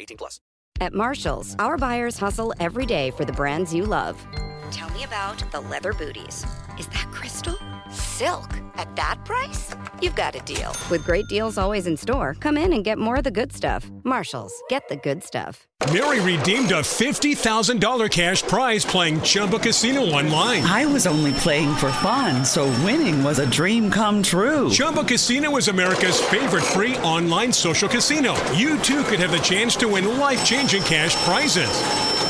18 plus. At Marshalls, our buyers hustle every day for the brands you love. Tell me about the leather booties. Is that crystal? Silk? At that price? You've got a deal. With great deals always in store, come in and get more of the good stuff. Marshalls, get the good stuff. Mary redeemed a $50,000 cash prize playing Chumba Casino online. I was only playing for fun, so winning was a dream come true. Chumba Casino is America's favorite free online social casino. You too could have the chance to win life changing cash prizes.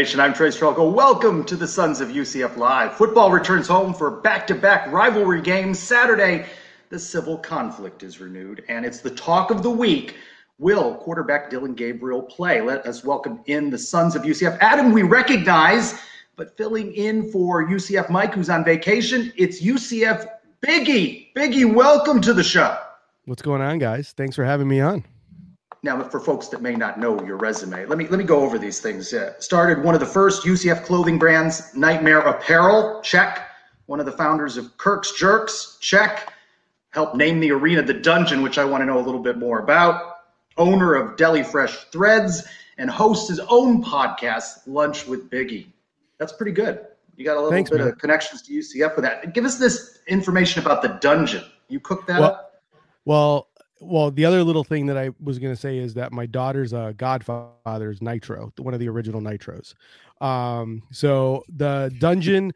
Nation. I'm Trace Trylko. Welcome to the Sons of UCF Live. Football returns home for back-to-back rivalry games Saturday. The civil conflict is renewed, and it's the talk of the week. Will quarterback Dillon Gabriel play? Let us welcome in the Sons of UCF. Adam, we recognize, but filling in for UCF Mike, who's on vacation, it's UCF Biggie. Biggie, welcome to the show. What's going on, guys? Thanks for having me on. Now, for folks that may not know your resume, let me let me go over these things. Uh, started one of the first UCF clothing brands, Nightmare Apparel. Check. One of the founders of Kirk's Jerks. Check. Helped name the arena the Dungeon, which I want to know a little bit more about. Owner of Deli Fresh Threads and hosts his own podcast, Lunch with Biggie. That's pretty good. You got a little Thanks, bit man. of connections to UCF with that. Give us this information about the Dungeon. You cooked that Well- up. Well, well, the other little thing that I was going to say is that my daughter's uh, godfather is Nitro, one of the original Nitros. Um, so the dungeon,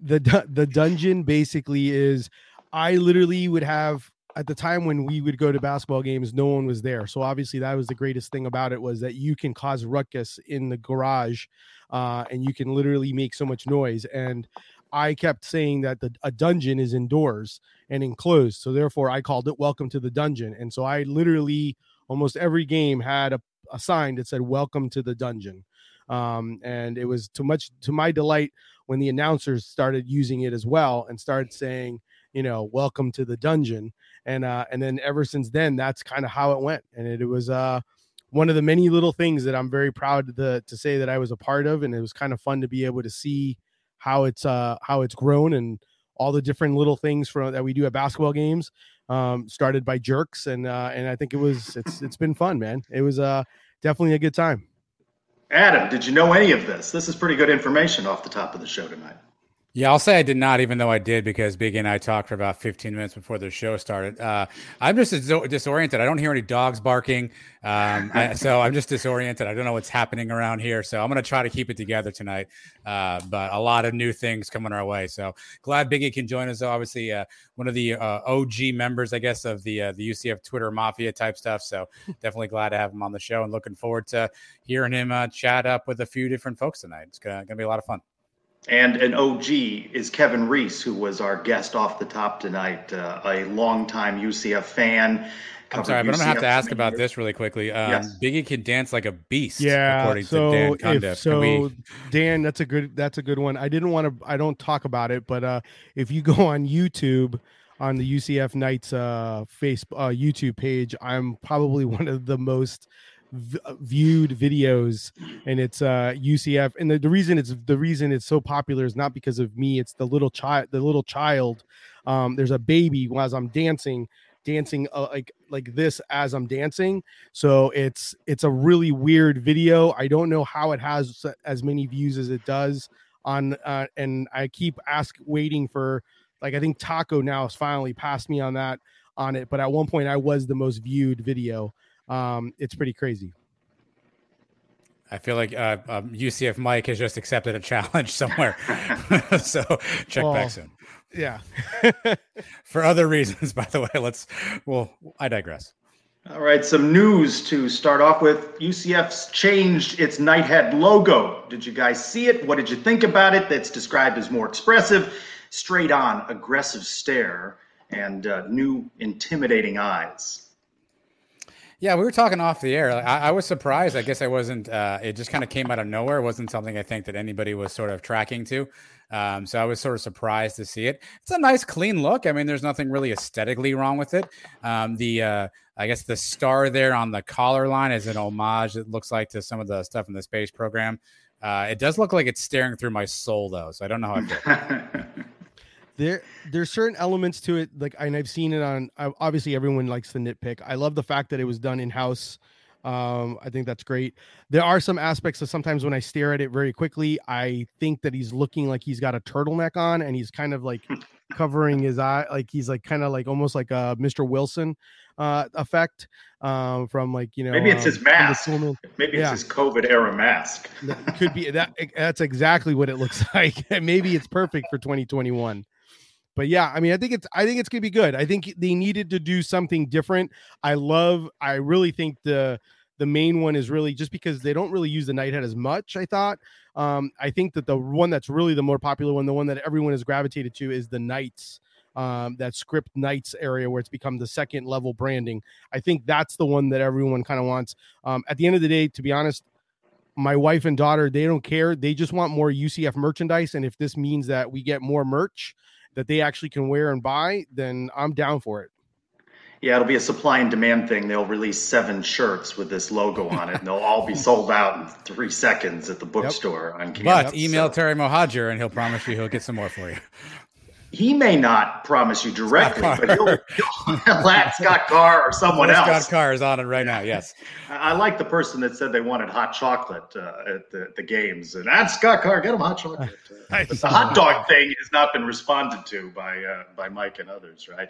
the the dungeon basically is, I literally would have at the time when we would go to basketball games, no one was there. So obviously that was the greatest thing about it was that you can cause ruckus in the garage, uh, and you can literally make so much noise. And I kept saying that the a dungeon is indoors and enclosed. So therefore, I called it "Welcome to the Dungeon." And so I literally almost every game had a, a sign that said "Welcome to the Dungeon," um, and it was too much to my delight when the announcers started using it as well and started saying, you know, "Welcome to the Dungeon," and uh, and then ever since then, that's kind of how it went. And it, it was uh, one of the many little things that I'm very proud to to say that I was a part of, and it was kind of fun to be able to see how it's uh how it's grown and all the different little things from that we do at basketball games um started by jerks and uh and i think it was it's it's been fun man it was uh definitely a good time Adam, did you know any of this? This is pretty good information off the top of the show tonight. Yeah, I'll say I did not, even though I did, because Biggie and I talked for about 15 minutes before the show started. Uh, I'm just disoriented. I don't hear any dogs barking. Um, I, so I'm just disoriented. I don't know what's happening around here. So I'm going to try to keep it together tonight. Uh, but a lot of new things coming our way. So glad Biggie can join us. Obviously, uh, one of the uh, OG members, I guess, of the uh, the UCF Twitter Mafia type stuff. So definitely glad to have him on the show and looking forward to hearing him uh, chat up with a few different folks tonight. It's going to be a lot of fun. And an OG is Kevin Reis, who was our guest off the top tonight, uh, a longtime UCF fan. I'm sorry, but I'm gonna have to ask about this really quickly. Um, Yes. Biggie can dance like a beast, Yeah. according so to Dan if- Cundiff. So we- Dan, that's a good that's a good one. I didn't want to I don't talk about it, but uh if you go on YouTube on the UCF Knights uh face uh YouTube page, I'm probably one of the most v- viewed videos and it's uh UCF and the, the reason it's the reason it's so popular is not because of me it's the little child the little child um there's a baby as I'm dancing dancing uh, like like this as I'm dancing so it's it's a really weird video I don't know how it has as many views as it does on uh, and I keep ask waiting for like I think Taco now has finally passed me on that on it but at one point I was the most viewed video um it's pretty crazy I feel like uh, um, UCF Mike has just accepted a challenge somewhere, so check Well, back soon. yeah For other reasons, by the way. Let's. Well, I digress. All right, some news to start off with. UCF's changed its Knighthead logo. Did you guys see it? What did you think about it? That's described as more expressive, straight on, aggressive stare, and uh, new intimidating eyes. Yeah, we were talking off the air. Like, I, I was surprised. I guess I wasn't. Uh, it just kind of came out of nowhere. It wasn't something I think that anybody was sort of tracking to. Um, so I was sort of surprised to see it. It's a nice, clean look. I mean, there's nothing really aesthetically wrong with it. Um, the uh, I guess the star there on the collar line is an homage. It looks like to some of the stuff in the space program. Uh, it does look like it's staring through my soul, though. So I don't know how I feel. there there's certain elements to it like and i've seen it on obviously everyone likes the nitpick i love the fact that it was done in house um i think that's great there are some aspects of sometimes when i stare at it very quickly i think that he's looking like he's got a turtleneck on and he's kind of like covering his eye like he's like kind of like almost like a mr wilson uh effect um from like you know Maybe it's um, his mask. Maybe Yeah. it's his COVID era mask. that could be that that's exactly what it looks like maybe it's perfect for 2021 but yeah i mean i think it's i think it's gonna be good. I think they needed to do something different. I love i really think the the main one is really just because they don't really use the knighthead as much i thought. Um i think that the one that's really the more popular one the one that everyone has gravitated to is the knights um, that script knights area where it's become the second level branding. I think that's the one that everyone kind of wants. Um, at the end of the day to be honest my wife and daughter they don't care. They just want more ucf merchandise and if this means that we get more merch that they actually can wear and buy then i'm down for it Yeah, it'll be a supply and demand thing. They'll release seven shirts with this logo on it, and they'll all be sold out in three seconds at the bookstore on campus. But email So Terry Mohajir, and he'll promise you he'll get some more for you. He may not promise you directly, but he'll, he'll Scott Carr or someone else. Scott Carr is on it right now. Yes. I I like the person that said they wanted hot chocolate uh, at the, the games, and that's Scott Carr. Get him hot chocolate. Uh, but the hot dog thing has not been responded to by uh, by Mike and others, right?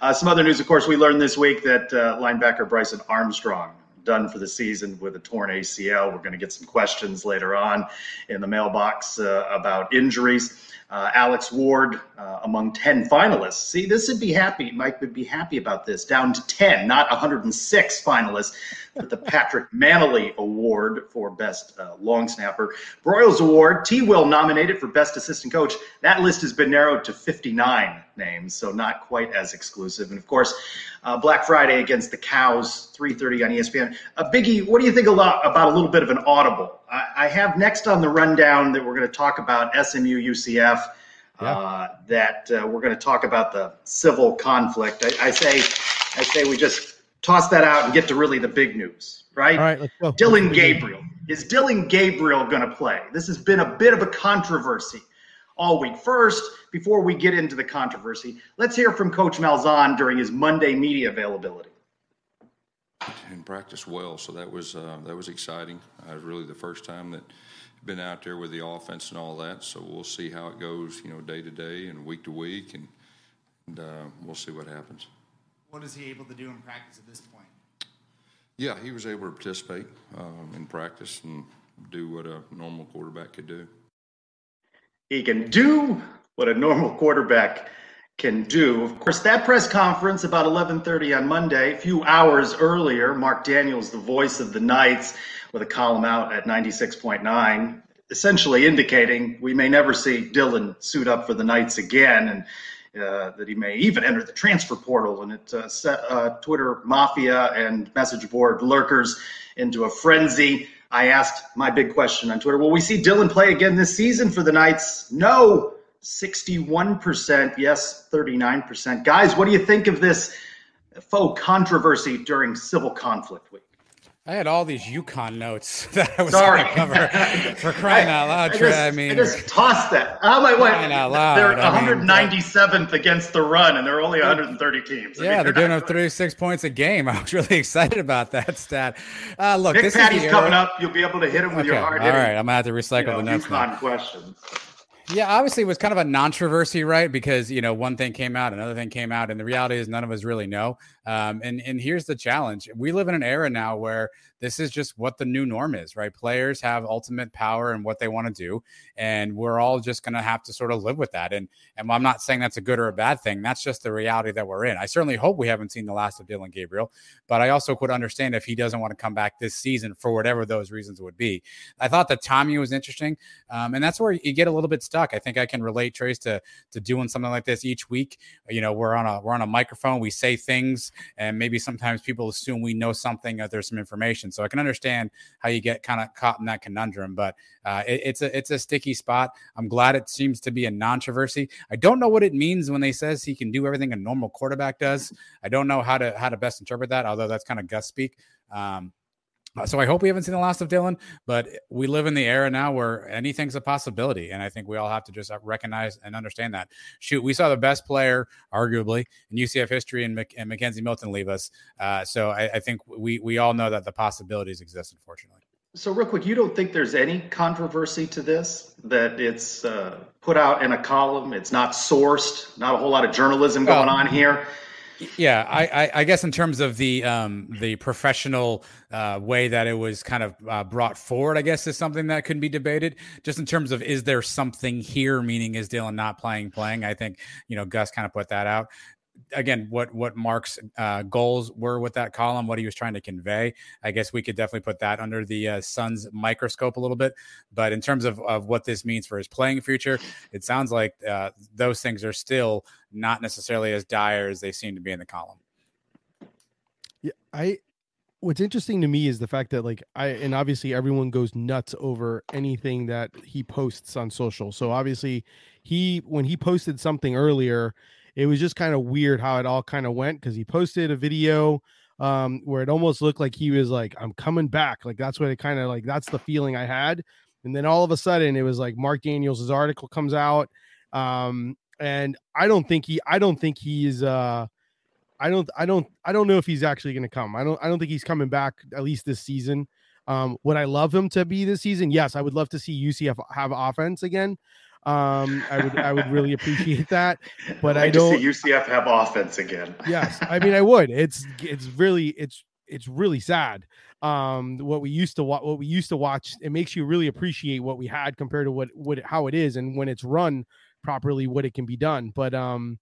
Uh, some other news, of course, we learned this week that uh, linebacker Bryson Armstrong done for the season with a torn ACL. We're going to get some questions later on in the mailbox uh, about injuries. Uh, Alex Ward uh, among 10 finalists. See, this would be happy. Mike would be happy about this. Down to 10, not 106 finalists the Patrick Mannelly Award for Best uh, Long Snapper. Broyles Award, T. Will nominated for Best Assistant Coach. That list has been narrowed to 59 names, so not quite as exclusive. And of course, uh, Black Friday against the Cows, 3:30 on ESPN. Uh, Biggie, what do you think a lot about a little bit of an audible? I, I have next on the rundown that we're going to talk about SMU UCF. Uh, that uh, we're going to talk about the civil conflict. I, I say, I say we just toss that out and get to really the big news, right? All right, let's go. Dillon Let's. Gabriel. Is Dillon Gabriel going to play? This has been a bit of a controversy all week. First, before we get into the controversy, let's hear from Coach Malzahn during his Monday media availability. and practice well. So that was uh, that was exciting. Uh, really the first time that been out there with the offense and all that. So we'll see how it goes, you know, day to day and week to week, and, and uh, we'll see what happens. What is he able to do in practice at this point? Yeah, he was able to participate um, in practice and do what a normal quarterback could do. He can do what a normal quarterback can do. Of course, that press conference about 11:30 on Monday, a few hours earlier, Marc Daniels, the voice of the Knights, with a column out at 96.9, essentially indicating we may never see Dillon suit up for the Knights again, and uh, that he may even enter the transfer portal. And it uh, set uh, Twitter mafia and message board lurkers into a frenzy. I asked my big question on Twitter Will we see Dylan play again this season for the Knights? No. 61%. Yes, 39%. Guys, what do you think of this faux controversy during civil conflict week? I had all these UConn notes that I was Sorry. going to cover for crying out loud. I just, I mean, I just tossed that. Oh my way! They're I mean, 197th against the run, and there are only 130 teams. I yeah, mean, they're giving up 36 points a game. I was really excited about that stat. Uh, look, Nick this Patti's is coming up. You'll be able to hit him with your Okay, hard all right, I'm gonna have to recycle you know, the notes now. UConn questions. Yeah, obviously it was kind of a controversy, right? Because you know one thing came out, another thing came out, and the reality is none of us really know. Um, and and here's the challenge: we live in an era now where this is just what the new norm is, right? Players have ultimate power and what they want to do, and we're all just going to have to sort of live with that. And and I'm not saying that's a good or a bad thing. That's just the reality that we're in. I certainly hope we haven't seen the last of Dillon Gabriel, but I also could understand if he doesn't want to come back this season for whatever those reasons would be. I thought that Tommy was interesting, um, and that's where you get a little bit stuck. I think I can relate Trace to to doing something like this each week. You know, we're on a we're on a microphone, we say things, and maybe sometimes people assume we know something or there's some information. So I can understand how you get kind of caught in that conundrum, but uh, it, it's a it's a sticky spot. I'm glad it seems to be a non-controversy. I don't know what it means when they says he can do everything a normal quarterback does. I don't know how to how to best interpret that, although that's kind of Gus speak. Um, so I hope we haven't seen the last of Dillon, but we live in the era now where anything's a possibility, and I think we all have to just uh, recognize and understand that. Shoot, we saw the best player, arguably, in UCF history, and, Mc- and McKenzie Milton leave us. Uh, so I, I think we we all know that the possibilities exist. Unfortunately, So, real quick, you don't think there's any controversy to this? That it's uh, put out in a column, it's not sourced, not a whole lot of journalism going Well, on here. Yeah, I, I, I guess in terms of the um, the professional uh, way that it was kind of uh, brought forward, I guess is something that could be debated. Just in terms of is there something here? Meaning, is Dillon not playing? Playing? I think you know Gus kind of put that out. Again, what what Marc's uh, goals were with that column, what he was trying to convey, I guess we could definitely put that under the uh, Sons microscope a little bit. But in terms of, of what this means for his playing future, it sounds like uh, those things are still not necessarily as dire as they seem to be in the column. Yeah, I what's interesting to me is the fact that like I and obviously everyone goes nuts over anything that he posts on social. So obviously he when he posted something earlier, it was just kind of weird how it all kind of went because he posted a video um where it almost looked like he was like I'm coming back. Like that's what it kind of like that's the feeling I had. And then all of a sudden it was like Marc Daniels' article comes out um and I don't think he I don't think he's uh I don't I don't I don't know if he's actually going to come. I don't I don't think he's coming back at least this season. Um would I love him to be this season? Yes, I would love to see UCF have offense again. Um I would I would really appreciate that. But I'd I don't see UCF have offense again. yes i mean i would. It's it's really it's it's really sad. Um what we used to watch what we used to watch it makes you really appreciate what we had compared to what what how it is and when it's run properly what it can be done. But um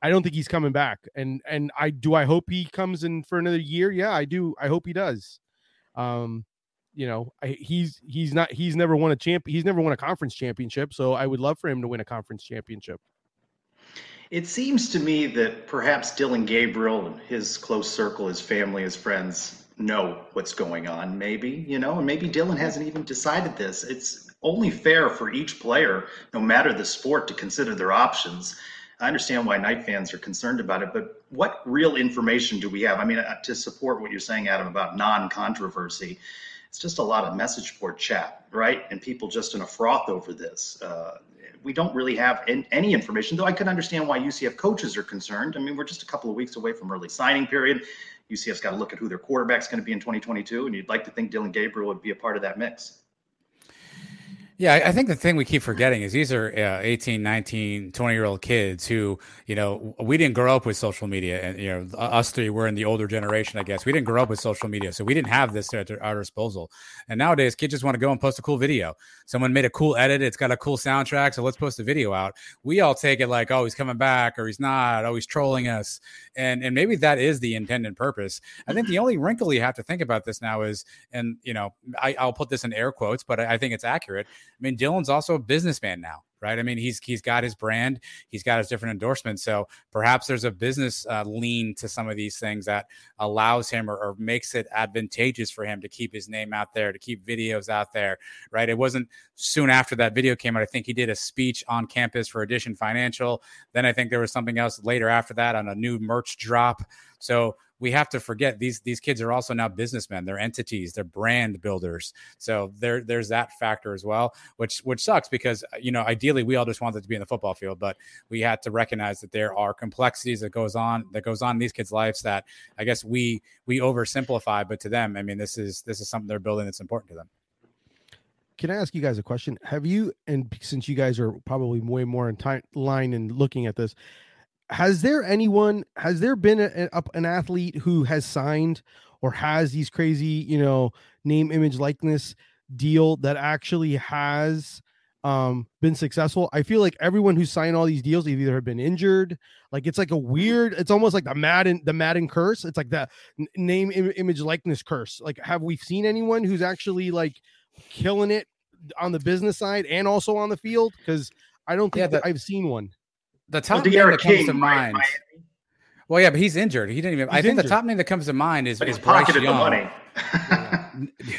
i don't think he's coming back. And and i do i hope he comes in for another year? Yeah i do. I hope he does. Um you know I, he's he's not he's never won a champ he's never won a conference championship so i would love for him to win a conference championship It seems to me that perhaps Dillon Gabriel and his close circle, his family, his friends know what's going on, maybe, you know, and maybe Dillon hasn't even decided this. It's only fair for each player, no matter the sport, to consider their options. I understand why Knight fans are concerned about it, but what real information do we have? I mean, uh, to support what you're saying, Adam, about non controversy, it's just a lot of message board chat, right? And people just in a froth over this. Uh, we don't really have an- any information, though I can understand why UCF coaches are concerned. I mean, we're just a couple of weeks away from early signing period. UCF's got to look at who their quarterback's going to be in 2022, and you'd like to think Dillon Gabriel would be a part of that mix. Yeah, I- think the thing we keep forgetting is these are uh, 18, 19, 20 year old kids who, you know, we didn't grow up with social media. And, you know, us three, we're in the older generation, I guess. We didn't grow up with social media. So we didn't have this at our disposal. And nowadays, kids just want to go and post a cool video. Someone made a cool edit. It's got a cool soundtrack. So let's post a video out. We all take it like, oh, he's coming back or he's not. Oh, he's trolling us. And, and maybe that is the intended purpose. I think the only wrinkle you have to think about this now is, and, you know, I, I'll put this in air quotes, but I, I think it's accurate mean, Dillon's also a businessman now, right? I mean, he's he's got his brand, he's got his different endorsements. So perhaps there's a business uh, lean to some of these things that allows him or, or, makes it advantageous for him to keep his name out there, to keep videos out there, right? It wasn't soon after that video came out. I think he did a speech on campus for Addition Financial. Then I think there was something else later after that on a new merch drop. So we have to forget these these kids are also now businessmen. They're entities. They're brand builders. So there there's that factor as well, which which sucks because uh, you know ideally we all just want them to be in the football field, but we had to recognize that there are complexities that goes on that goes on in these kids' lives that I guess we we oversimplify, but to them, I mean, this is this is something they're building that's important to them. Can I ask you guys a question? Have you, and since you guys are probably way more in time line and looking at this, has there anyone has there been a, a, an athlete who has signed or has these crazy you know name image likeness deal that actually has um been successful? I feel like everyone who signed all these deals either have been injured. Like it's like a weird it's almost like the madden the madden curse. It's like the name Im- image likeness curse. Like have we seen anyone who's actually like killing it on the business side and also on the field? Because i don't think yeah, that, i've seen one the top name that comes to mind. Well, yeah, but he's injured. He didn't even. He's I think injured. the top name that comes to mind is, is Bryce Young.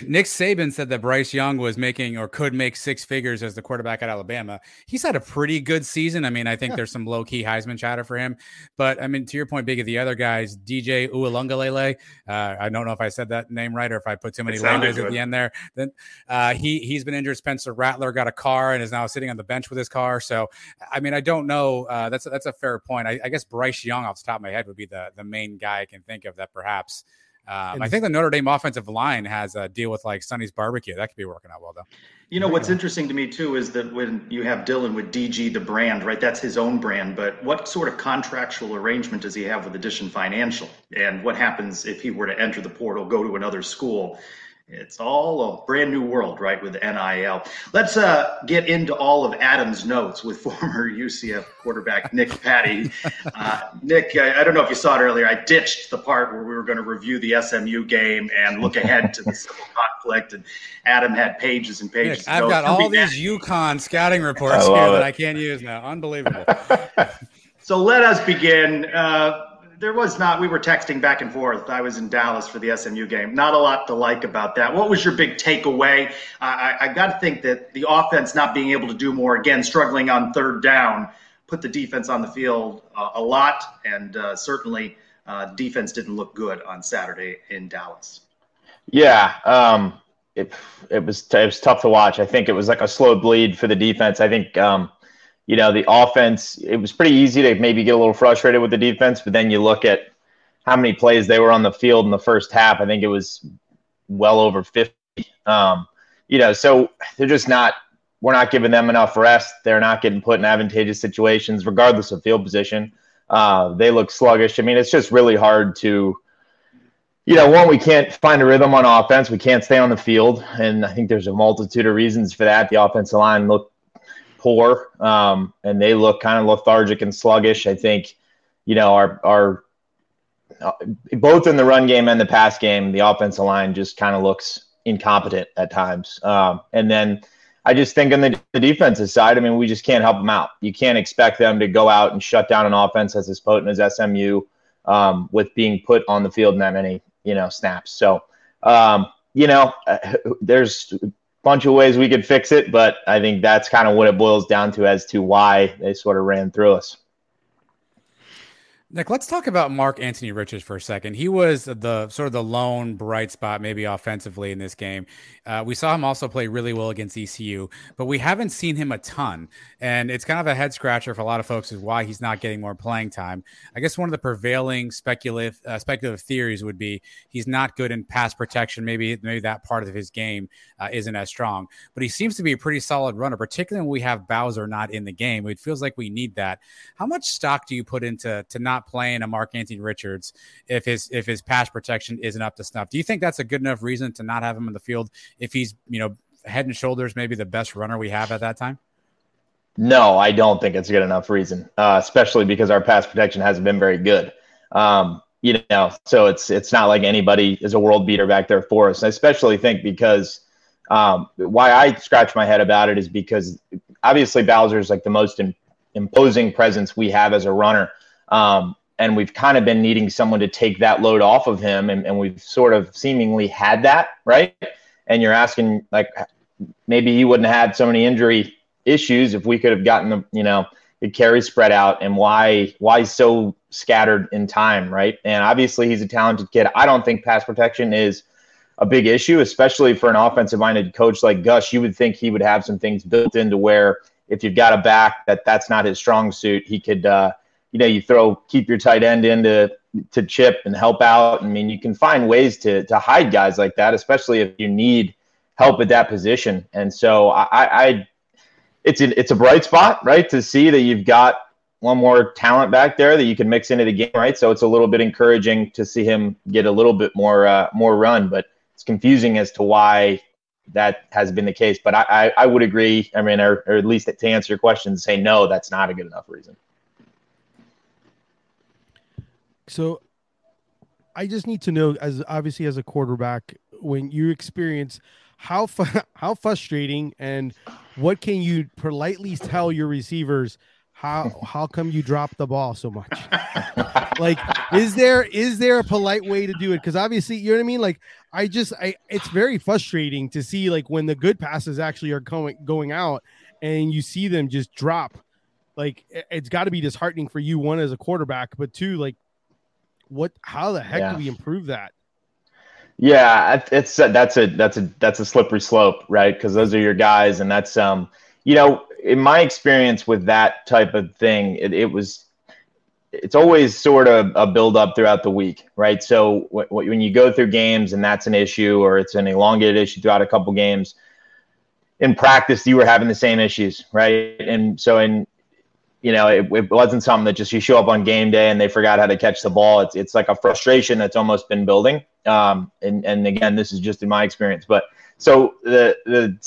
Nick Saban said that Bryce Young was making or could make six figures as the quarterback at Alabama. He's had a pretty good season. I mean, I think yeah. there's some low key Heisman chatter for him. But I mean, to your point, Big of the other guys, DJ Uiagalelei. Uh, I don't know if I said that name right or if I put too many languages at the end there. Then uh, he he's been injured. Spencer Rattler got a car and is now sitting on the bench with his car. So I mean, I don't know. Uh, that's that's a fair point. I, I guess Bryce Young, off the top of my head, would be the the main guy I can think of that perhaps um, I think the Notre Dame offensive line has a deal with like Sonny's Barbecue. That could be working out well, though. You know, what's interesting to me too is that when you have Dillon with DG, the brand, right? That's his own brand. But what sort of contractual arrangement does he have with Addition Financial? And what happens if he were to enter the portal, go to another school? It's all a brand new world, right, with NIL. Let's uh, get into all of Adam's notes with former UCF quarterback Nick Patti. Uh, Nick, I, I, don't know if you saw it earlier. I ditched the part where we were going to review the SMU game and look ahead to the civil conflict, and Adam had pages and pages. Nick, I've got all these UConn scouting reports here it. that I can't use now. Unbelievable. so let us begin. Uh, there was not. We were texting back and forth. I was in Dallas for the SMU game. Not a lot to like about that. What was your big takeaway? I, I got to think that the offense not being able to do more, again, struggling on third down, put the defense on the field uh, a lot, and uh, certainly uh, defense didn't look good on Saturday in Dallas. Yeah, um, it it was it was tough to watch. I think it was like a slow bleed for the defense. I think. Um, you know, the offense, it was pretty easy to maybe get a little frustrated with the defense, but then you look at how many plays they were on the field in the first half. I think it was well over 50. Um, you know, so they're just not, we're not giving them enough rest. They're not getting put in advantageous situations, regardless of field position. Uh, they look sluggish. I mean, it's just really hard to, you know, one, we can't find a rhythm on offense. We can't stay on the field. And I think there's a multitude of reasons for that. The offensive line looked poor, um, and they look kind of lethargic and sluggish. I think, you know, our our uh, both in the run game and the pass game, the offensive line just kind of looks incompetent at times. Um, and then I just think on the, the, defensive side, I mean, we just can't help them out. You can't expect them to go out and shut down an offense as potent as SMU um, with being put on the field in that many, you know, snaps. So, um, you know, uh, there's bunch of ways we could fix it, but I think that's kind of what it boils down to as to why they sort of ran through us. Nick, let's talk about Mark-Antony Richards for a second. He was the sort of the lone bright spot, maybe offensively in this game. Uh, we saw him also play really well against ECU, but we haven't seen him a ton. And it's kind of a head scratcher for a lot of folks is why he's not getting more playing time. I guess one of the prevailing speculative uh, speculative theories would be he's not good in pass protection. Maybe maybe that part of his game uh, isn't as strong, but he seems to be a pretty solid runner, particularly when we have Bowser not in the game. It feels like we need that. How much stock do you put into to not playing a Mark-Antony Richards if his if his pass protection isn't up to snuff. Do you think that's a good enough reason to not have him in the field if he's you know head and shoulders maybe the best runner we have at that time? No, I don't think it's a good enough reason, uh, especially because our pass protection hasn't been very good. Um, you know, so it's it's not like anybody is a world beater back there for us. I especially think because Um, why I scratch my head about it is because obviously Bowser is like the most in, imposing presence we have as a runner. Um, and we've kind of been needing someone to take that load off of him. And, and we've sort of seemingly had that, right? And you're asking, like, maybe he wouldn't have had so many injury issues if we could have gotten the, you know, the carry spread out and why why so scattered in time, right? And obviously he's a talented kid. I don't think pass protection is a big issue, especially for an offensive minded coach like Gus. You would think he would have some things built into where if you've got a back that that's not his strong suit, he could, uh, you know, you throw keep your tight end into to chip and help out. I mean, you can find ways to to hide guys like that, especially if you need help at that position. And so I, I it's a, it's a bright spot, right? To see that you've got one more talent back there that you can mix into the game, right? So it's a little bit encouraging to see him get a little bit more uh, more run, but it's confusing as to why that has been the case. But I, I, I would agree. I mean, or, or, at least to answer your question, say no, that's not a good enough reason. So I just need to know, as obviously as a quarterback, when you experience how fu- how frustrating and what can you politely tell your receivers how how come you drop the ball so much? Like is there is there a polite way to do it? Because obviously you know what i mean? Like i just i it's very frustrating to see like when the good passes actually are going going out and you see them just drop. Like it's got to be disheartening for you one as a quarterback but two like what how the heck yeah. do we improve that yeah, it's that's a that's a that's a slippery slope, right? Because those are your guys, and that's um, you know, in my experience with that type of thing, it, it was it's always sort of a build up throughout the week, right? So w- when you go through games and that's an issue, or it's an elongated issue throughout a couple games, in practice you were having the same issues, right? And so in you know, it, it, wasn't something that just you show up on game day and they forgot how to catch the ball. It's it's like a frustration that's almost been building. Um, and and again, this is just in my experience. But so the the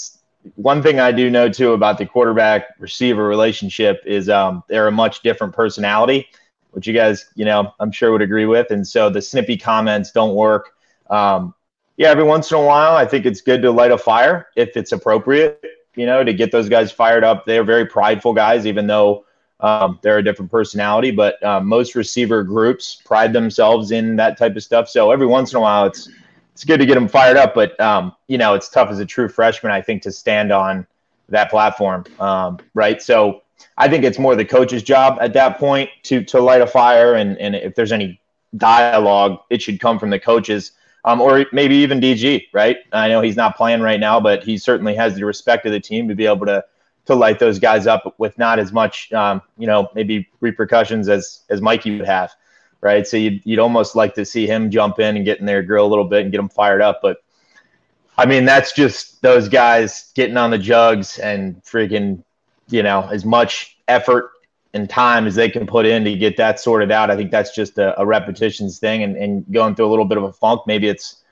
one thing I do know too about the quarterback receiver relationship is um, they're a much different personality, which you guys, you know, I'm sure would agree with. And so the snippy comments don't work. Um, yeah, every once in a while, I think it's good to light a fire if it's appropriate, you know, to get those guys fired up. They're very prideful guys, even though um, they're a different personality, but uh, most receiver groups pride themselves in that type of stuff. So every once in a while, it's it's good to get them fired up. But um, you know, it's tough as a true freshman, I think, to stand on that platform, um, right? So I think it's more the coach's job at that point to to light a fire, and and if there's any dialogue, it should come from the coaches. Um, or maybe even DG, right? I know he's not playing right now, but he certainly has the respect of the team to be able to to light those guys up with not as much, um, you know, maybe repercussions as as Mikey would have, right? So you'd, you'd almost like to see him jump in and get in their grill a little bit, and get them fired up. But I mean, that's just those guys getting on the jugs and freaking, you know, as much effort and time as they can put in to get that sorted out. I think that's just a, a repetitions thing and, and going through a little bit of a funk. Maybe it's,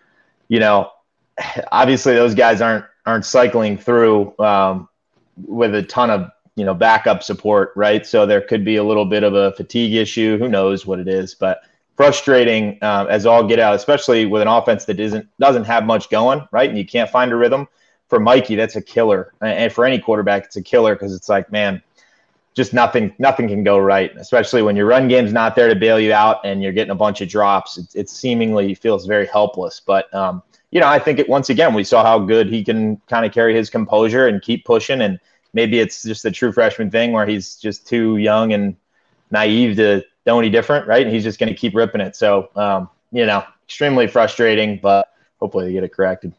you know, obviously those guys aren't aren't cycling through um, with a ton of you know backup support, right? So there could be a little bit of a fatigue issue. Who knows what it is, but frustrating uh, as all get out, especially with an offense that isn't doesn't have much going, right? And you can't find a rhythm. For Mikey, that's a killer, and for any quarterback, it's a killer because it's like, man, just nothing nothing can go right, especially when your run game's not there to bail you out and you're getting a bunch of drops. It, it seemingly feels very helpless, but um, you know, I think it, once again we saw how good he can kind of carry his composure and keep pushing. And maybe it's just a true freshman thing where he's just too young and naive to know any different, right? And he's just going to keep ripping it. So, um, you know, extremely frustrating, but hopefully they get it corrected.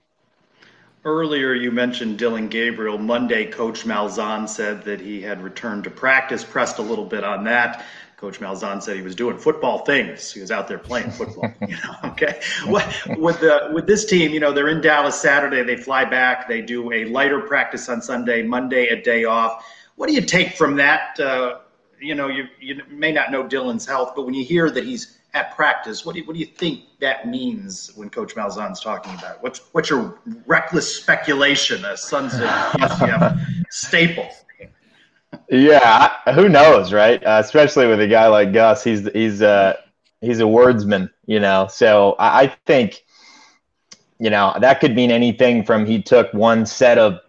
Earlier, you mentioned Dillon Gabriel. Monday, Coach Malzahn said that he had returned to practice, pressed a little bit on that. Coach Malzahn said he was doing football things. He was out there playing football. you know, okay. with the with this team, you know, they're in Dallas Saturday. They fly back. They do a lighter practice on Sunday. Monday, a day off. What do you take from that? Uh, you know, you you may not know Dillon's health, but when you hear that he's at practice, what do you, what do you think that means when Coach Malzahn's talking about? It? What's what's your reckless speculation, a Sons of UCF staple? Yeah, who knows, right? Uh, especially with a guy like Gus, he's he's uh he's a wordsman, you know. So I, I think you know, that could mean anything from he took one set of,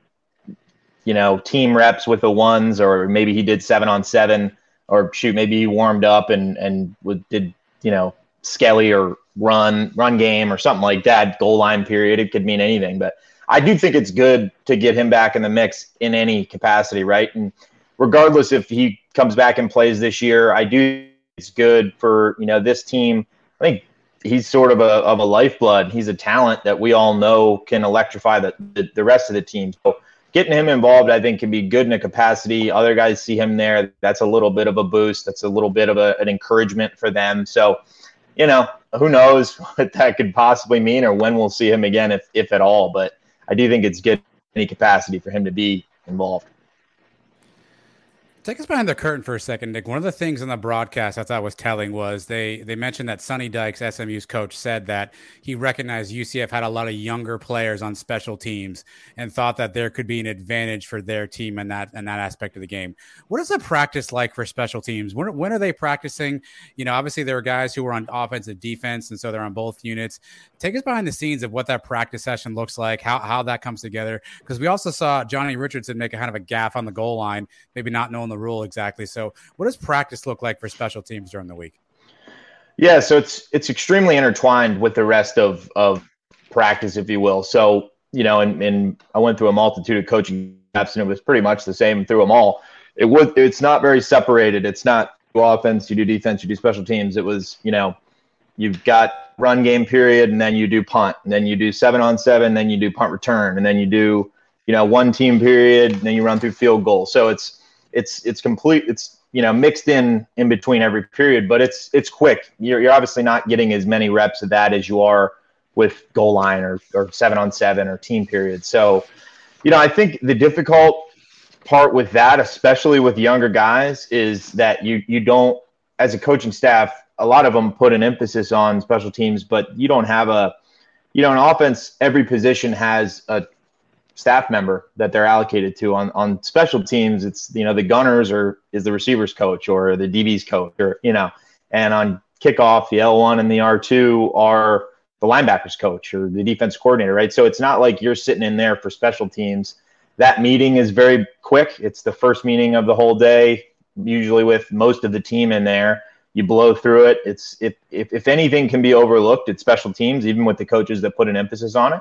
you know, team reps with the ones, or maybe he did seven on seven, or shoot, maybe he warmed up and and did you know skelly or run run game or something like that. Goal line period. It could mean anything, but I do think it's good to get him back in the mix in any capacity, right? And regardless if he comes back and plays this year, I do it's good for you know this team. I think he's sort of a of a lifeblood. He's a talent that we all know can electrify the the, the rest of the team. So getting him involved, I think, can be good in a capacity. Other guys see him there. That's a little bit of a boost. That's a little bit of a, an encouragement for them. So, you know, who knows what that could possibly mean or when we'll see him again, if if at all. But I do think it's good any capacity for him to be involved. Take us behind the curtain for a second, Nick. One of the things in the broadcast I thought was telling was they they mentioned that Sonny Dykes, SMU's coach, said that he recognized UCF had a lot of younger players on special teams and thought that there could be an advantage for their team in that in that aspect of the game. What is the practice like for special teams? When, when are they practicing? You know, obviously there are guys who are on offensive defense, and so they're on both units. Take us behind the scenes of what that practice session looks like, how how that comes together. Because we also saw Johnny Richardson make a kind of a gaff on the goal line, maybe not knowing the rule exactly. So, what does practice look like for special teams during the week? Yeah, so it's it's extremely intertwined with the rest of of practice, if you will. So, you know, and, and I went through a multitude of coaching apps, and it was pretty much the same through them all. It was it's not very separated. It's not offense, you do defense, you do special teams. It was, you know, you've got run game period, and then you do punt, and then you do seven on seven, then you do punt return, and then you do, you know, one team period, and then you run through field goal. So it's it's it's complete. It's you know mixed in in between every period, but it's it's quick. You're you're obviously not getting as many reps of that as you are with goal line or or seven on seven or team period. So, you know, I think the difficult part with that, especially with younger guys, is that you you don't as a coaching staff. A lot of them put an emphasis on special teams, but you don't have a you know, an offense, every position has a staff member that they're allocated to on on special teams. It's you know the gunners or is the receivers coach or the db's coach or you know and on kickoff the l1 and the r2 are the linebackers coach or the defense coordinator right? So it's not like you're sitting in there for special teams. That meeting is very quick. It's the first meeting of the whole day usually with most of the team in there you blow through it it's if, if, if anything can be overlooked it's special teams even with the coaches that put an emphasis on it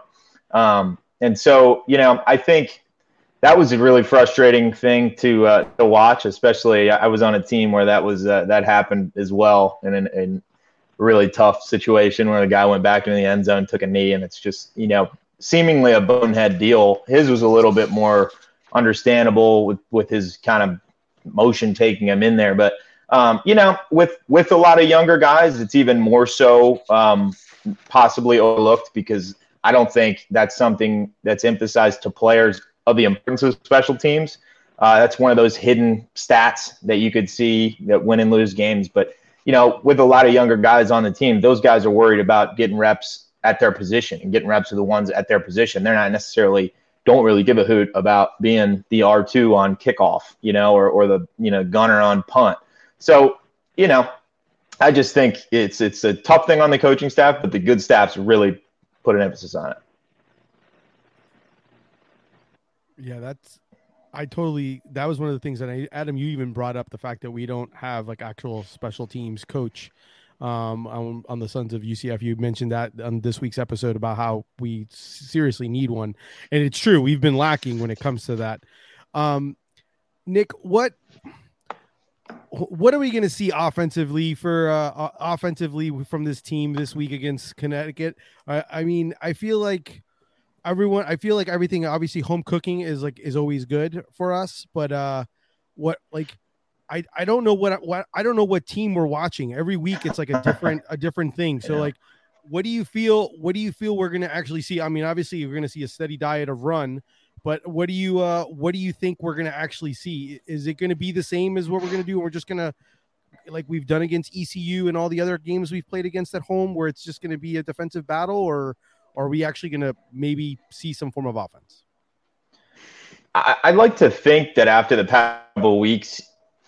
um, and so, you know, I think that was a really frustrating thing to uh, to watch. Especially, I was on a team where that was uh, that happened as well, in, in, a really tough situation where the guy went back into the end zone, took a knee, and it's just you know seemingly a bonehead deal. His was a little bit more understandable with with his kind of motion taking him in there, but um, you know, with with a lot of younger guys, it's even more so um, possibly overlooked because I don't think that's something that's emphasized to players of the importance of special teams. Uh, that's one of those hidden stats that you could see that win and lose games. But you know, with a lot of younger guys on the team, those guys are worried about getting reps at their position and getting reps with the ones at their position. They're not necessarily don't really give a hoot about being the R two on kickoff, you know, or or the you know gunner on punt. So you know, I just think it's it's a tough thing on the coaching staff, but the good staffs really put an emphasis on it. Yeah, that's I totally that was one of the things that I Adam you even brought up the fact that we don't have like actual special teams coach um on, on the Sons of UCF. You mentioned that on this week's episode about how we seriously need one. And it's true, we've been lacking when it comes to that. Um Nick, what what are we going to see offensively for uh, offensively from this team this week against Connecticut? I, I mean, I feel like everyone. I feel like everything. Obviously, home cooking is like is always good for us. But uh, what like I I don't know what what I don't know what team we're watching. Every week it's like a different a different thing. So yeah. like, what do you feel? What do you feel we're going to actually see? I mean, obviously, we're going to see a steady diet of run. But what do you uh, what do you think we're going to actually see? Is it going to be the same as what we're going to do? We're just going to like we've done against ECU and all the other games we've played against at home, where it's just going to be a defensive battle, or, are we actually going to maybe see some form of offense? I'd like to think that after the past couple weeks,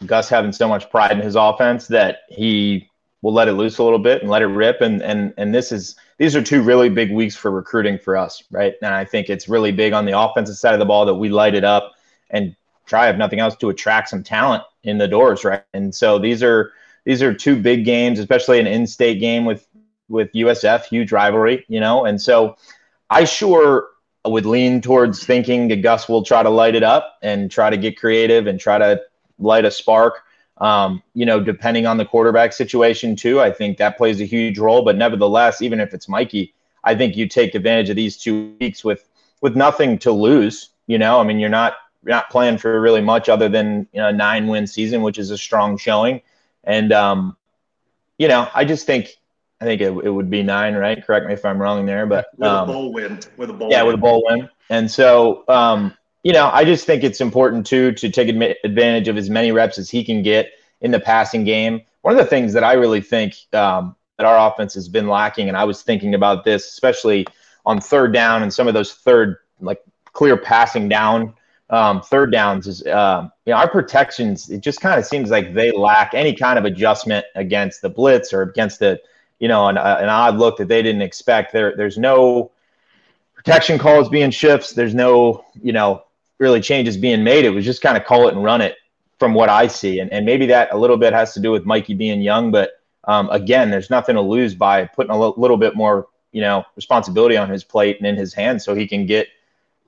Gus having so much pride in his offense that he we'll let it loose a little bit and let it rip. And and and this is these are two really big weeks for recruiting for us, right? And I think it's really big on the offensive side of the ball that we light it up and try, if nothing else, to attract some talent in the doors, right? And so these are these are two big games, especially an in-state game with with USF, huge rivalry, you know. And so I sure would lean towards thinking that Gus will try to light it up and try to get creative and try to light a spark. Um, you know, depending on the quarterback situation too, I think that plays a huge role. But nevertheless, even if it's Mikey, I think you take advantage of these two weeks with with nothing to lose. You know, I mean, you're not you're not playing for really much other than you know a nine win season, which is a strong showing. And um, you know, I just think I think it, it would be nine, right? Correct me if I'm wrong there, but with um, a bowl win, with a bowl, yeah, win. with a bowl win. And so, um, you know, I just think it's important too to take advantage of as many reps as he can get in the passing game. One of the things that I really think um, that our offense has been lacking, and I was thinking about this, especially on third down and some of those third, like clear passing down um, third downs, is um, you know our protections. It just kind of seems like they lack any kind of adjustment against the blitz or against the, you know, an, an odd look that they didn't expect. There, there's no protection calls being shifts. There's no, you know, really changes being made. It was just kind of call it and run it from what I see. And, and maybe that a little bit has to do with Mikey being young, but um, again, there's nothing to lose by putting a little bit more, you know, responsibility on his plate and in his hands so he can get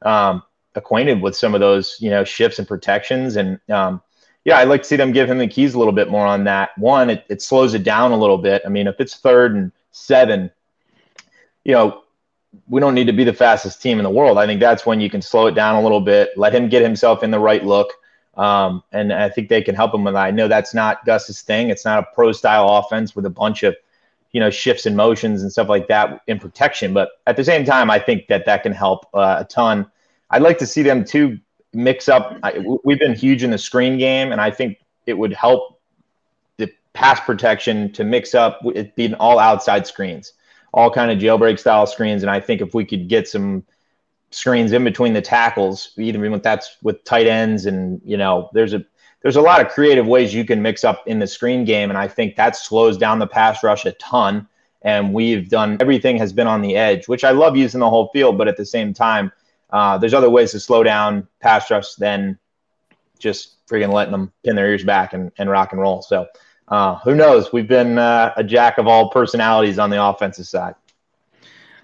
um, acquainted with some of those, you know, shifts and protections. And um, yeah, I'd like to see them give him the keys a little bit more on that. One, it, it slows it down a little bit. I mean, if it's third and seven, you know, we don't need to be the fastest team in the world. I think that's when you can slow it down a little bit, let him get himself in the right look. Um, and I think they can help him with that. I know that's not Gus's thing. It's not a pro style offense with a bunch of, you know, shifts and motions and stuff like that in protection. But at the same time, I think that that can help uh, a ton. I'd like to see them too mix up. I, we've been huge in the screen game, and I think it would help the pass protection to mix up it being all outside screens, all kind of jailbreak style screens. And I think if we could get some screens in between the tackles, even with that's with tight ends, and you know, there's a there's a lot of creative ways you can mix up in the screen game, and I think that slows down the pass rush a ton. And we've done everything has been on the edge, which I love using the whole field, but at the same time, uh, there's other ways to slow down pass rush than just freaking letting them pin their ears back and, and rock and roll. So uh, who knows? We've been uh, a jack of all personalities on the offensive side.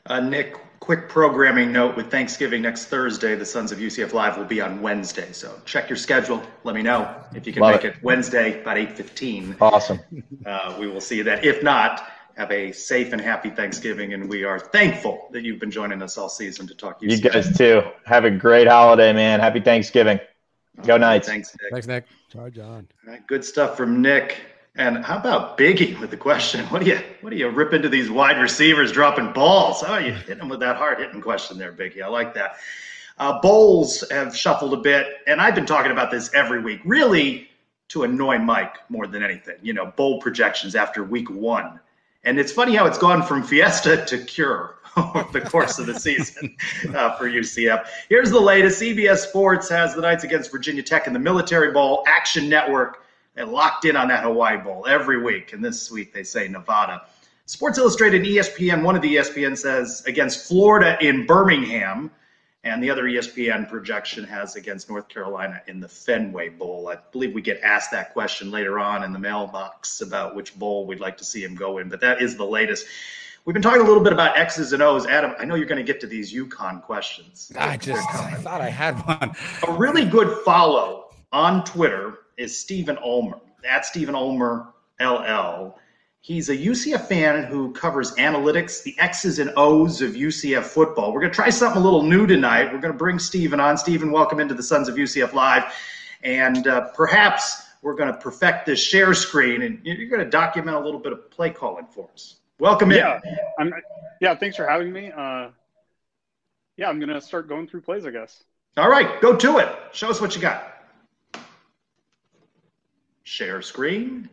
Uh, Nick, quick programming note with Thanksgiving next Thursday, the Sons of UCF Live will be on Wednesday. So check your schedule. Let me know if you can Love make it. it. Wednesday about 8.15. Awesome. Uh, we will see you then. If not, have a safe and happy Thanksgiving. And we are thankful that you've been joining us all season to talk UCF. You guys too. Have a great holiday, man. Happy Thanksgiving. Go Knights. Thanks, Nick. Thanks, Nick. Charge on. All right, good stuff from Nick. And how about Biggie with the question? What do you what do you rip into these wide receivers dropping balls? Are you hitting them with that hard hitting question there, Biggie? I like that. Uh, bowls have shuffled a bit, and I've been talking about this every week, really to annoy Mike more than anything. You know, bowl projections after week one. And it's funny how it's gone from fiesta to cure over the course of the season uh, for UCF. Here's the latest CBS Sports has the Knights against Virginia Tech in the Military Bowl. Action Network and locked in on that Hawaii Bowl every week. And this week they say Nevada. Sports Illustrated and ESPN, one of the ESPN says against Florida in Birmingham. And the other ESPN projection has against North Carolina in the Fenway Bowl. I believe we get asked that question later on in the mailbox about which bowl we'd like to see him go in, but that is the latest. We've been talking a little bit about X's and O's. Adam, I know you're going to get to these UConn questions. I just I thought I had one. A really good follow on Twitter is Stephen Ulmer. At Stephen Ulmer LL. He's a UCF fan who covers analytics, the X's and O's of UCF football. We're going to try something a little new tonight. We're going to bring Stephen on. Stephen, welcome into the Sons of UCF Live. And uh, perhaps we're going to perfect this share screen and you're going to document a little bit of play calling for us. Welcome in. Yeah, I'm. Yeah, thanks for having me. Uh, yeah, I'm gonna start going through plays, I guess. All right, go to it. Show us what you got. Share screen.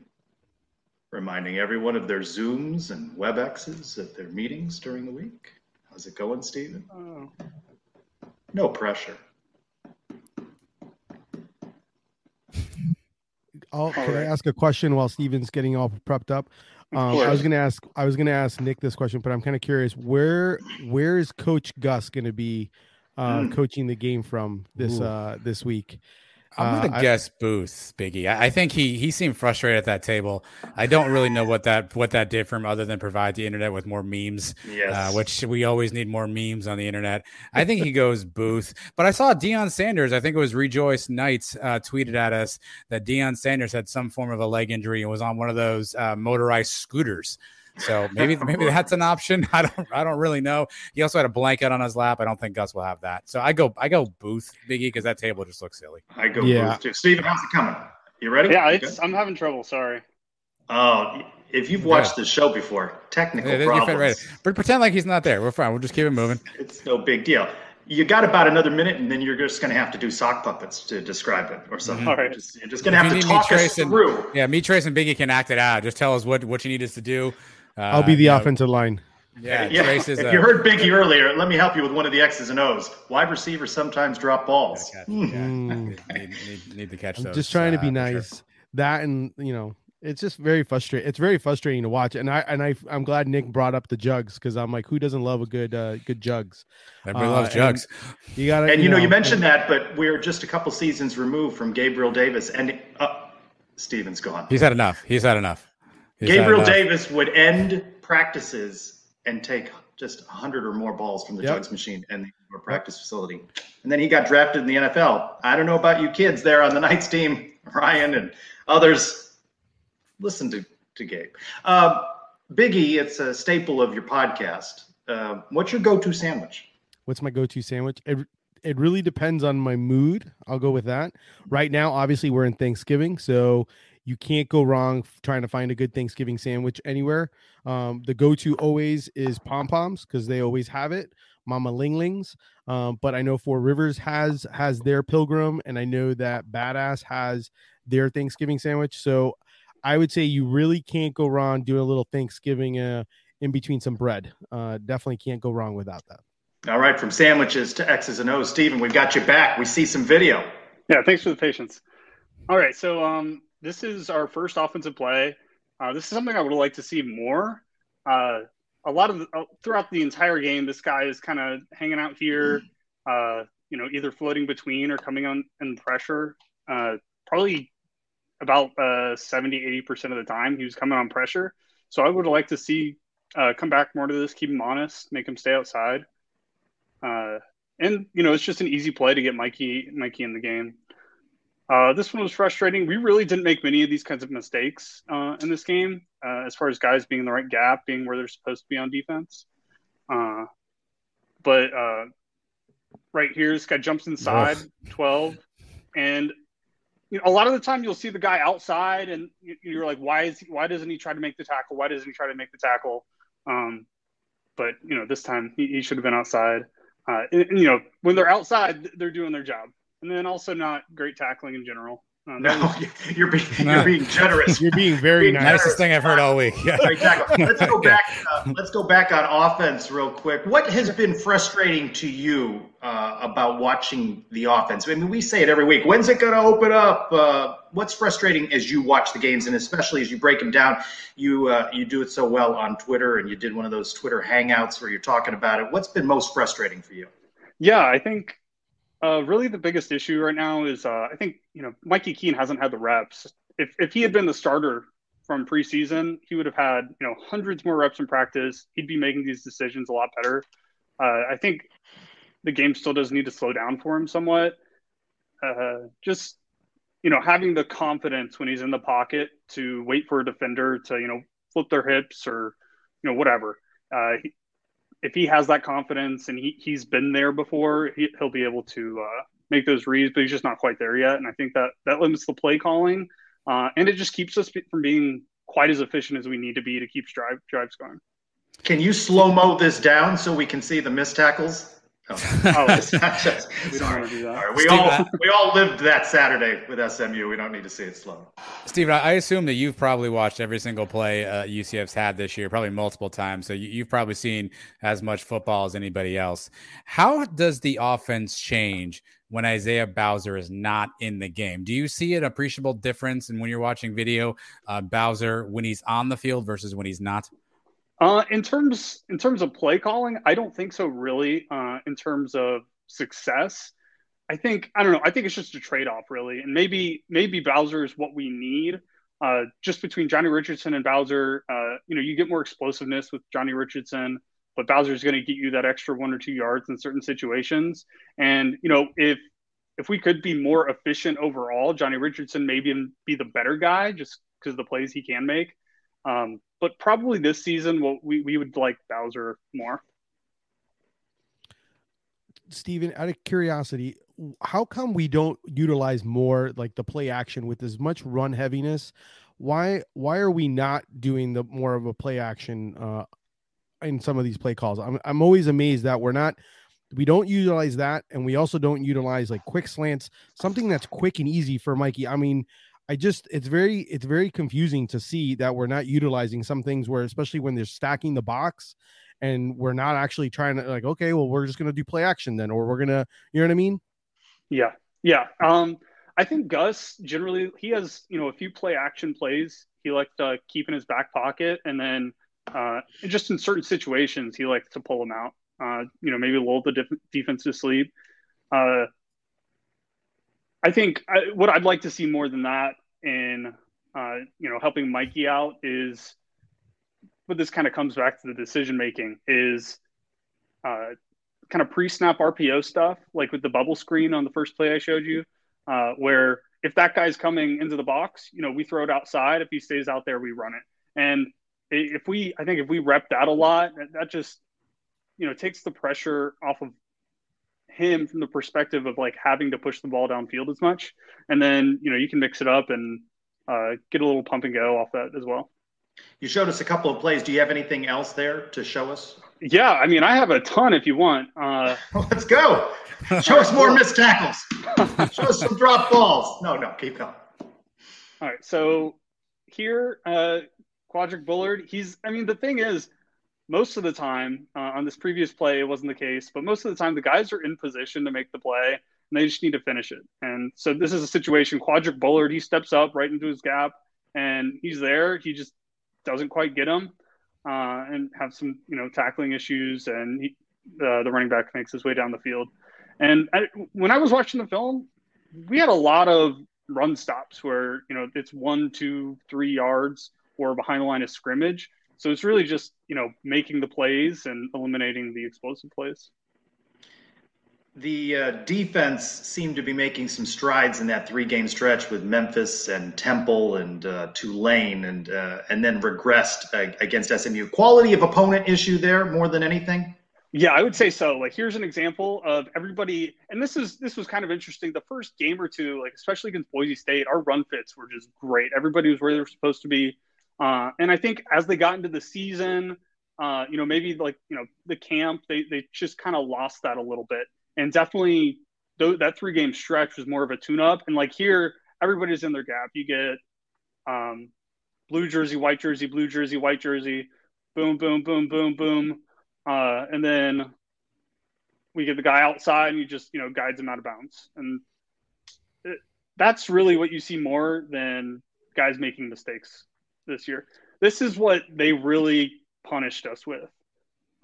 Reminding everyone of their Zooms and WebExes at their meetings during the week. How's it going, Stephen? Oh. No pressure. Oh, can I ask a question while Stephen's getting all prepped up? Um, I was gonna ask I was gonna ask Nick this question, but I'm kind of curious where where is Coach Gus gonna be uh, Mm. coaching the game from this uh, this week? I'm Uh, gonna I- guess Booth, Biggie. I, I think he he seemed frustrated at that table. I don't really know what that what that did for him, other than provide the internet with more memes. Yes. uh, which we always need more memes on the internet. I think he goes Booth, but I saw Deion Sanders. I think it was Rejoice Knights uh, tweeted at us that Deion Sanders had some form of a leg injury and was on one of those uh, motorized scooters. So maybe maybe that's an option. I don't I don't really know. He also had a blanket on his lap. I don't think Gus will have that. So I go I go Booth Biggie because that table just looks silly. I go Yeah. Booth too. Stephen, how's it coming? You ready? Yeah, You it's, I'm having trouble. Sorry. Oh, if you've watched the show before, technical Yeah, you're problems. right. But pretend like he's not there. We're fine. We'll just keep it moving. It's no big deal. You got about another minute, and then you're just going to have to do sock puppets to describe it or something. Mhm. You're just, you're just going to have to need me, talk us and- through. Yeah, me, Trace, and Biggie can act it out. Just tell us what what you need us to do. Uh, I'll be the you know, offensive line. Yeah, Yeah, Trace is. if uh, you heard Biggie earlier, let me help you with one of the X's and O's. Wide receivers sometimes drop balls. Hmm. Mm. need, need, need to catch I'm those. just trying to uh, be sure. nice. That and you know, it's just very frustrating. It's very frustrating to watch. And I and I I'm glad Nick brought up the jugs because I'm like, who doesn't love a good uh, good jugs? Everybody Uh, loves jugs. You gotta. And you know, you mentioned that, but we're just a couple seasons removed from Gabriel Davis, and uh, Stephen's gone. He's had enough. He's had enough. Gabriel. Davis would end practices and take just 100 or more balls from the Yep. jugs machine and the practice facility. And then he got drafted in the NFL. I don't know about you kids there on the Knights team, Ryan and others. Listen to, to Gabe. Um, Biggie, it's a staple of your podcast. Uh, what's your go to sandwich? What's my go-to sandwich? It it really depends on my mood. I'll go with that. Right now, obviously, we're in Thanksgiving, so you can't go wrong trying to find a good Thanksgiving sandwich anywhere. Um, the go-to always is pom poms because they always have it. Mama Linglings, um, but I know Four Rivers has has their Pilgrim, and I know that Badass has their Thanksgiving sandwich. So I would say you really can't go wrong doing a little Thanksgiving uh, in between some bread. Uh, definitely can't go wrong without that. All right, from sandwiches to X's and O's. Steven, we've got you back. We see some video. Yeah, thanks for the patience. All right, so um, this is our first offensive play. Uh, this is something I would like to see more. Uh, a lot of uh, throughout the entire game, this guy is kind of hanging out here, uh, you know, either floating between or coming on in pressure. Uh, probably about uh, 70, 80% of the time, he was coming on pressure. So I would like to see uh, come back more to this, keep him honest, make him stay outside. And you know, it's just an easy play to get Mikey Mikey in the game. Uh, this one was frustrating. We really didn't make many of these kinds of mistakes uh, in this game, uh, as far as guys being in the right gap, being where they're supposed to be on defense. Uh, but uh, right here, this guy jumps inside twelve, and you know, a lot of the time you'll see the guy outside, and you- you're like, why is he, why doesn't he try to make the tackle? Why doesn't he try to make the tackle? Um, but you know, this time he, he should have been outside. Uh, and, and, you know, when they're outside, they're doing their job, and then also not great tackling in general. Uh, No, was- you're being you're being generous. You're being very nice. Nicest thing I've heard all week. Yeah. Great tackle. Let's go back. Uh, let's go back on offense real quick. What has been frustrating to you uh, about watching the offense? I mean, we say it every week. When's it going to open up? Uh, what's frustrating as you watch the games, and especially as you break them down? You uh, you do it so well on Twitter, and you did one of those Twitter hangouts where you're talking about it. What's been most frustrating for you? Yeah, I think uh, really the biggest issue right now is uh, I think you know Mikey Keene hasn't had the reps. If if he had been the starter from preseason, he would have had you know hundreds more reps in practice. He'd be making these decisions a lot better. Uh, I think the game still does need to slow down for him somewhat. Uh, just you know having the confidence when he's in the pocket to wait for a defender to you know flip their hips or you know whatever. Uh, if he has that confidence and he, he's been there before, he, he'll be able to uh, make those reads, but he's just not quite there yet. And I think that that limits the play calling, uh, and it just keeps us from being quite as efficient as we need to be to keep drive drives going. Can you slow mo this down so we can see the missed tackles? Oh, Oh, it's not just- we don't sorry. want to do that. All we Steve, all I- we all lived that Saturday with SMU. We don't need to see it slow. Stephen, I assume that you've probably watched every single play uh, UCF's had this year, probably multiple times. So you, you've probably seen as much football as anybody else. How does the offense change when Isaiah Bowser is not in the game. Do you see an appreciable difference in when you're watching video uh, Bowser when he's on the field versus when he's not? Uh, in terms in terms of play calling, I don't think so. Really, uh, in terms of success, I think I don't know. I think it's just a trade off, really, and maybe maybe Bowser is what we need. Uh, just between Johnny Richardson and Bowser, uh, you know, you get more explosiveness with Johnny Richardson, but Bowser is going to get you that extra one or two yards in certain situations. And you know, if if we could be more efficient overall, Johnny Richardson maybe be the better guy just because of the plays he can make. Um, but probably this season, what we, we would like Bowser more. Stephen, out of curiosity, how come we don't utilize more like the play action with as much run heaviness? Why why are we not doing the more of a play action uh in some of these play calls? I'm I'm always amazed that we're not we don't utilize that and we also don't utilize like quick slants, something that's quick and easy for Mikey. I mean, I just it's very it's very confusing to see that we're not utilizing some things where especially when they're stacking the box and we're not actually trying to like okay well we're just going to do play action then or we're going to you know what I mean? Yeah. Yeah. Um I think Gus generally he has, you know, a few play action plays he likes to keep in his back pocket and then uh just in certain situations he likes to pull them out. Uh you know, maybe lull the def- defense to sleep. Uh I think I, what I'd like to see more than that in uh, you know helping Mikey out is, but this kind of comes back to the decision making is uh, kind of pre-snap RPO stuff, like with the bubble screen on the first play I showed you, uh, where if that guy's coming into the box, you know we throw it outside. If he stays out there, we run it. And if we, I think if we rep that a lot, that just you know takes the pressure off of him from the perspective of like having to push the ball downfield as much. And then, you know, you can mix it up and uh, get a little pump and go off that as well. You showed us a couple of plays. Do you have anything else there to show us? Yeah, I mean, I have a ton if you want. Uh, Let's go. Show us more missed tackles. show us some drop balls. No, no, keep going. All right. So here, uh, Quadric Bullard, he's, I mean, the thing is, most of the time uh, on this previous play it wasn't the case but most of the time the guys are in position to make the play and they just need to finish it. And so this is a situation quadric bullard he steps up right into his gap and he's there. He just doesn't quite get him uh, and have some you know tackling issues and he, uh, the running back makes his way down the field. And I, when i was watching the film we had a lot of run stops where you know it's one two three yards or behind the line of scrimmage so it's really just you know making the plays and eliminating the explosive plays. The uh, defense seemed to be making some strides in that three-game stretch with Memphis and Temple and uh, Tulane, and uh, and then regressed uh, against SMU. Quality of opponent issue there more than anything. Yeah, I would say so. Like, here's an example of everybody, and this is this was kind of interesting. The first game or two, like especially against Boise State, our run fits were just great. Everybody was where they were supposed to be. Uh, and I think as they got into the season, uh, you know, maybe like you know the camp, they they just kind of lost that a little bit. And definitely, th- that three game stretch was more of a tune up. And like here, everybody's in their gap. You get um, blue jersey, white jersey, blue jersey, white jersey, boom, boom, boom, boom, boom, uh, and then we get the guy outside, and you just you know guides him out of bounds. And it, that's really what you see more than guys making mistakes this year. This is what they really punished us with.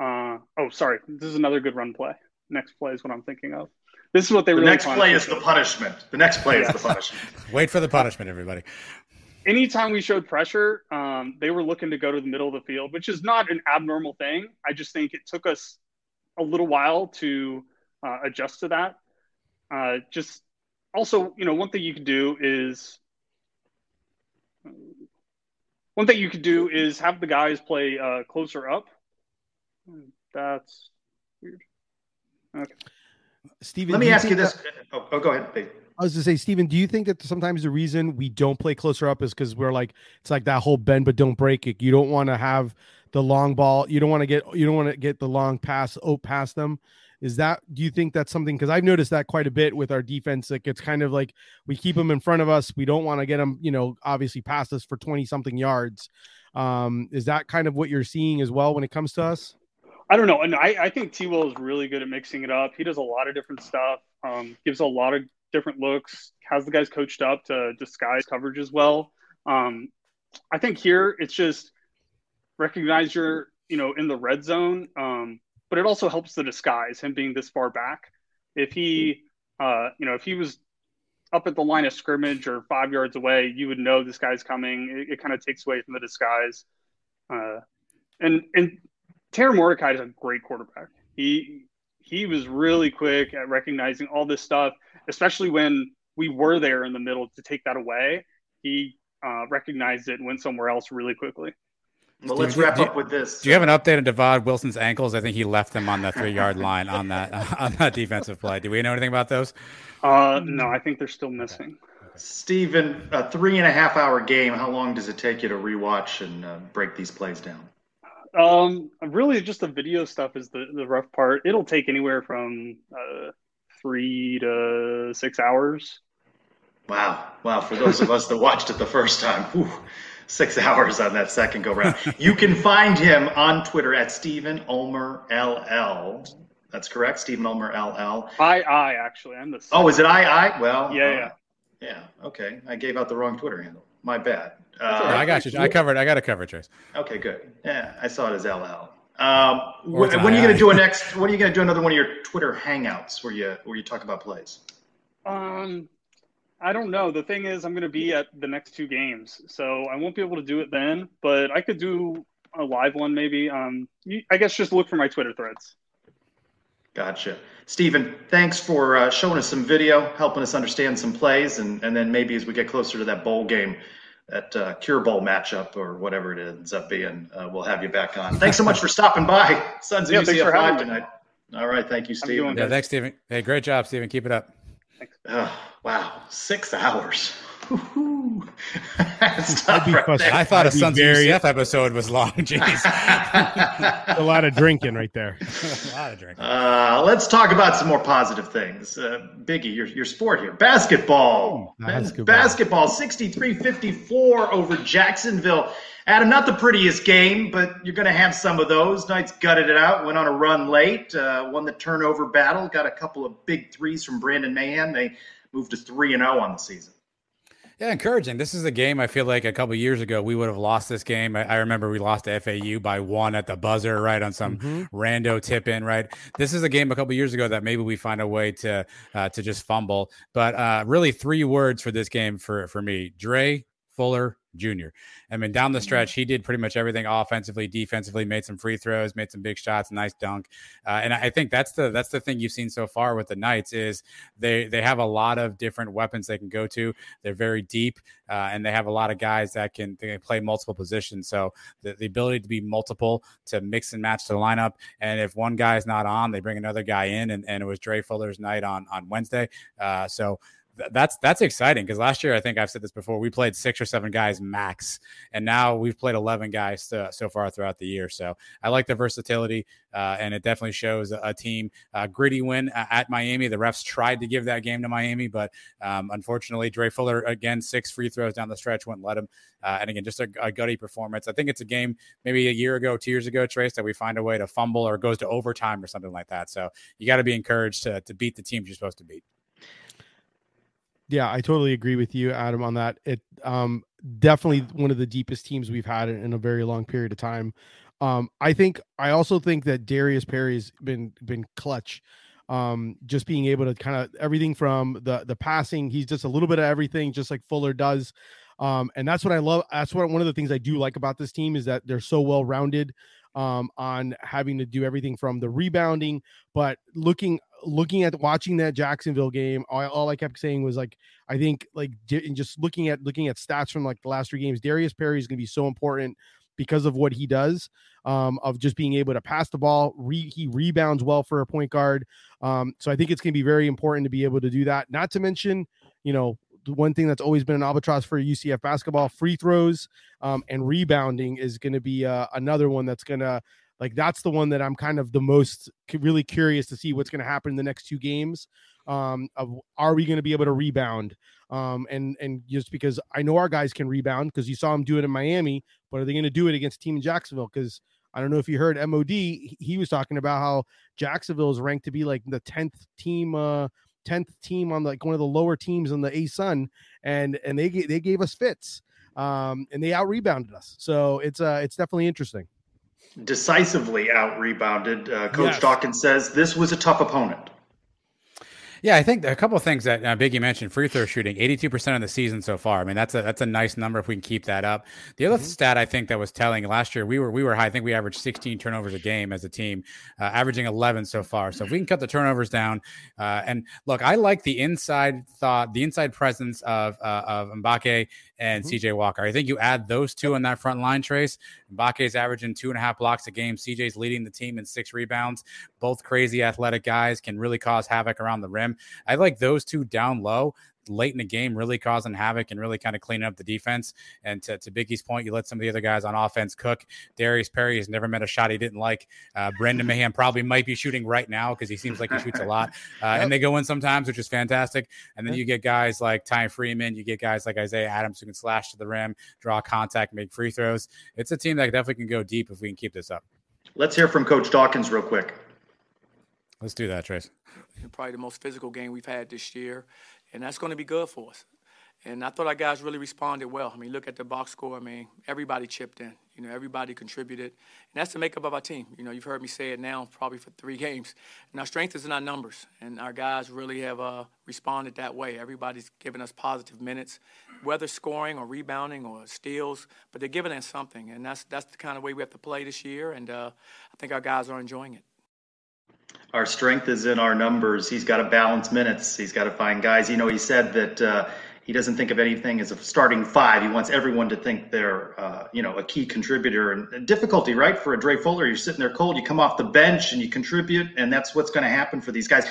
Uh, oh, sorry. This is another good run play. Next play is what I'm thinking of. This is what they the really. next play is the punishment. The next play is the punishment. Wait for the punishment, everybody. Anytime we showed pressure, um, they were looking to go to the middle of the field, which is not an abnormal thing. I just think it took us a little while to uh, adjust to that. Uh, just also, you know, one thing you can do is one thing you could do is have the guys play uh, closer up. That's weird. Okay. Stephen, Let me do ask you this. that- Oh, oh, go ahead. Dave. I was to say, Stephen, do you think that sometimes the reason we don't play closer up is because we're like it's like that whole bend but don't break it. You don't want to have the long ball. You don't want to get you don't want to get the long pass oh past them. Is that do you think that's something? Because I've noticed that quite a bit with our defense. Like it's kind of like we keep them in front of us. We don't want to get them, you know, obviously past us for twenty something yards. Um, is that kind of what you're seeing as well when it comes to us? I don't know. And I, I think T Will is really good at mixing it up. He does a lot of different stuff, um, gives a lot of different looks, has the guys coached up to disguise coverage as well. Um, I think here it's just recognize you're, you know, in the red zone, um, but it also helps the disguise, him being this far back. If he, uh, you know, if he was up at the line of scrimmage or five yards away, you would know this guy's coming. It, it kind of takes away from the disguise. Uh, and and Tanner Mordecai is a great quarterback. He he was really quick at recognizing all this stuff, especially when we were there in the middle to take that away. He uh, recognized it and went somewhere else really quickly. Well, let's wrap do, up with this. Do you have an update on Divaad Wilson's ankles? I think he left them on the three yard line on that on that defensive play. Do we know anything about those? Uh, no, I think they're still missing. Okay. Stephen, a three and a half hour game. How long does it take you to rewatch and uh, break these plays down? Um, really, just the video stuff is the, the rough part. It'll take anywhere from uh, three to six hours. Wow, wow! For those of us that watched it the first time, whew, six hours on that second go round. you can find him on Twitter at Stephen Ulmer LL. That's correct, Stephen Ulmer LL. I I actually I'm the. Oh, is it I I? Well, yeah, uh, yeah, yeah. Okay, I gave out the wrong Twitter handle. My bad. Uh, I got you. I covered. I got a cover, Trace. Okay, good. Yeah, I saw it as LL. Um, when, when are you going to do a next? When are you going to do another one of your Twitter hangouts where you where you talk about plays? Um, I don't know. The thing is, I'm going to be at the next two games, so I won't be able to do it then. But I could do a live one maybe. Um, you, I guess just look for my Twitter threads. Gotcha. Stephen, thanks for uh, showing us some video, helping us understand some plays, and, and then maybe as we get closer to that bowl game, that uh, Cure Bowl matchup or whatever it ends up being, uh, we'll have you back on. Thanks so much for stopping by. Sons of yeah, UCF Live tonight. All right. Thank you, Stephen. Yeah, thanks, Stephen. Hey, great job, Stephen. Keep it up. Oh, wow. Six hours. I thought a Sons very... of UCF episode was long. Jeez, a lot of drinking right there. a lot of drinking. Uh, let's talk about some more positive things. Uh, Biggie, your, your sport here, basketball. Oh, basketball. Basketball, 63-54 over Jacksonville. Adam, not the prettiest game, but you're going to have some of those. Knights gutted it out, went on a run late, uh, won the turnover battle, got a couple of big threes from Brandon Mahan. They moved to 3 and 0 on the season. Yeah, encouraging. This is a game I feel like a couple years ago we would have lost this game. I, I, remember we lost to FAU by one at the buzzer, right on some mm-hmm. rando tip in, right. This is a game a couple years ago that maybe we find a way to uh, to just fumble. But uh, really, three words for this game for for me: Dre, Fuller, Jr. I mean, down the mm-hmm. stretch, he did pretty much everything offensively, defensively, made some free throws, made some big shots, nice dunk. Uh, and I think that's the that's the thing you've seen so far with the Knights is they they have a lot of different weapons they can go to. They're very deep, uh, and they have a lot of guys that can, can play multiple positions. So the, the ability to be multiple, to mix and match the lineup, and if one guy's not on, they bring another guy in. And, and it was Dre Fuller's night on on Wednesday. Uh, so that's that's exciting because last year I think I've said this before. We played six or seven guys max, and now we've played eleven guys to, so far throughout the year. So I like the versatility, uh, and it definitely shows a, a team uh, gritty win at Miami. The refs tried to give that game to Miami, but um, unfortunately, Dre Fuller again six free throws down the stretch wouldn't let him. Uh, and again, just a, a, gutty performance. I think it's a game maybe a year ago, two years ago, Trace, that we find a way to fumble or goes to overtime or something like that. So you got to be encouraged to to beat the teams you're supposed to beat. Yeah, I totally agree with you, Adam, on that. It um definitely one of the deepest teams we've had in a very long period of time. Um, I think I also think that Darius Perry's been been clutch. Um, just being able to kind of everything from the the passing, he's just a little bit of everything, just like Fuller does. Um, and that's what I love. That's what one of the things I do like about this team is that they're so well rounded um, on having to do everything from the rebounding, but looking looking at watching that Jacksonville game, all, all I kept saying was like, I think like just looking at looking at stats from like the last three games, Darius Perry is going to be so important because of what he does, um, of just being able to pass the ball. Re- he rebounds well for a point guard, um, so I think it's going to be very important to be able to do that. Not to mention, you know, one thing that's always been an albatross for UCF basketball, free throws um, and rebounding is going to be uh, another one that's going to like that's the one that I'm kind of the most really curious to see what's going to happen in the next two games. Um, of are we going to be able to rebound? Um, and and just because I know our guys can rebound because you saw them do it in Miami, but are they going to do it against team in Jacksonville? Because I don't know if you heard MOD. He was talking about how Jacksonville is ranked to be like the tenth team, uh, tenth team on like one of the lower teams in the ASUN, and and they they gave us fits, um, and they out rebounded us. So it's uh it's definitely interesting. Decisively out rebounded. Uh, Coach Yes. Dawkins says this was a tough opponent. Yeah, I think a couple of things that uh, Biggie mentioned: free throw shooting, eighty-two percent of the season so far. I mean, that's a that's a nice number if we can keep that up. The other stat I think that was telling last year, we were we were high. I think we averaged sixteen turnovers a game as a team, uh, averaging eleven so far. So if we can cut the turnovers down, uh, and look, I like the inside thought, the inside presence of uh, of Mbake and mm-hmm. CJ Walker. I think you add those two in that front line, Trace. Mbake's averaging two and a half blocks a game. CJ's leading the team in six rebounds. Both crazy athletic guys can really cause havoc around the rim. I like those two down low late in the game, really causing havoc and really kind of cleaning up the defense. And to, to Biggie's point, you let some of the other guys on offense cook. Darius Perry has never met a shot he didn't like. Uh, Brendan Mayhem probably might be shooting right now because he seems like he shoots a lot. Uh, And they go in sometimes, which is fantastic. And then you get guys like Ty Freeman, you get guys like Isaiah Adams who can slash to the rim, draw contact, make free throws. It's a team that definitely can go deep if we can keep this up. Let's hear from Coach Dawkins real quick. Let's do that, Trace. probably the most physical game we've had this year, and that's going to be good for us. And I thought our guys really responded well. I mean, look at the box score. I mean, everybody chipped in. You know, everybody contributed, and that's the makeup of our team. You know, you've heard me say it now, probably for three games. And our strength is in our numbers, and our guys really have uh, responded that way. Everybody's giving us positive minutes, whether scoring or rebounding or steals, but they're giving us something, and that's that's the kind of way we have to play this year. And uh, I think our guys are enjoying it. Our strength is in our numbers. He's got to balance minutes. He's got to find guys. You know, he said that uh, he doesn't think of anything as a starting five. He wants everyone to think they're, uh, you know, a key contributor. And, and difficulty, right, for a Dre Fuller. You're sitting there cold. You come off the bench and you contribute, and that's what's going to happen for these guys.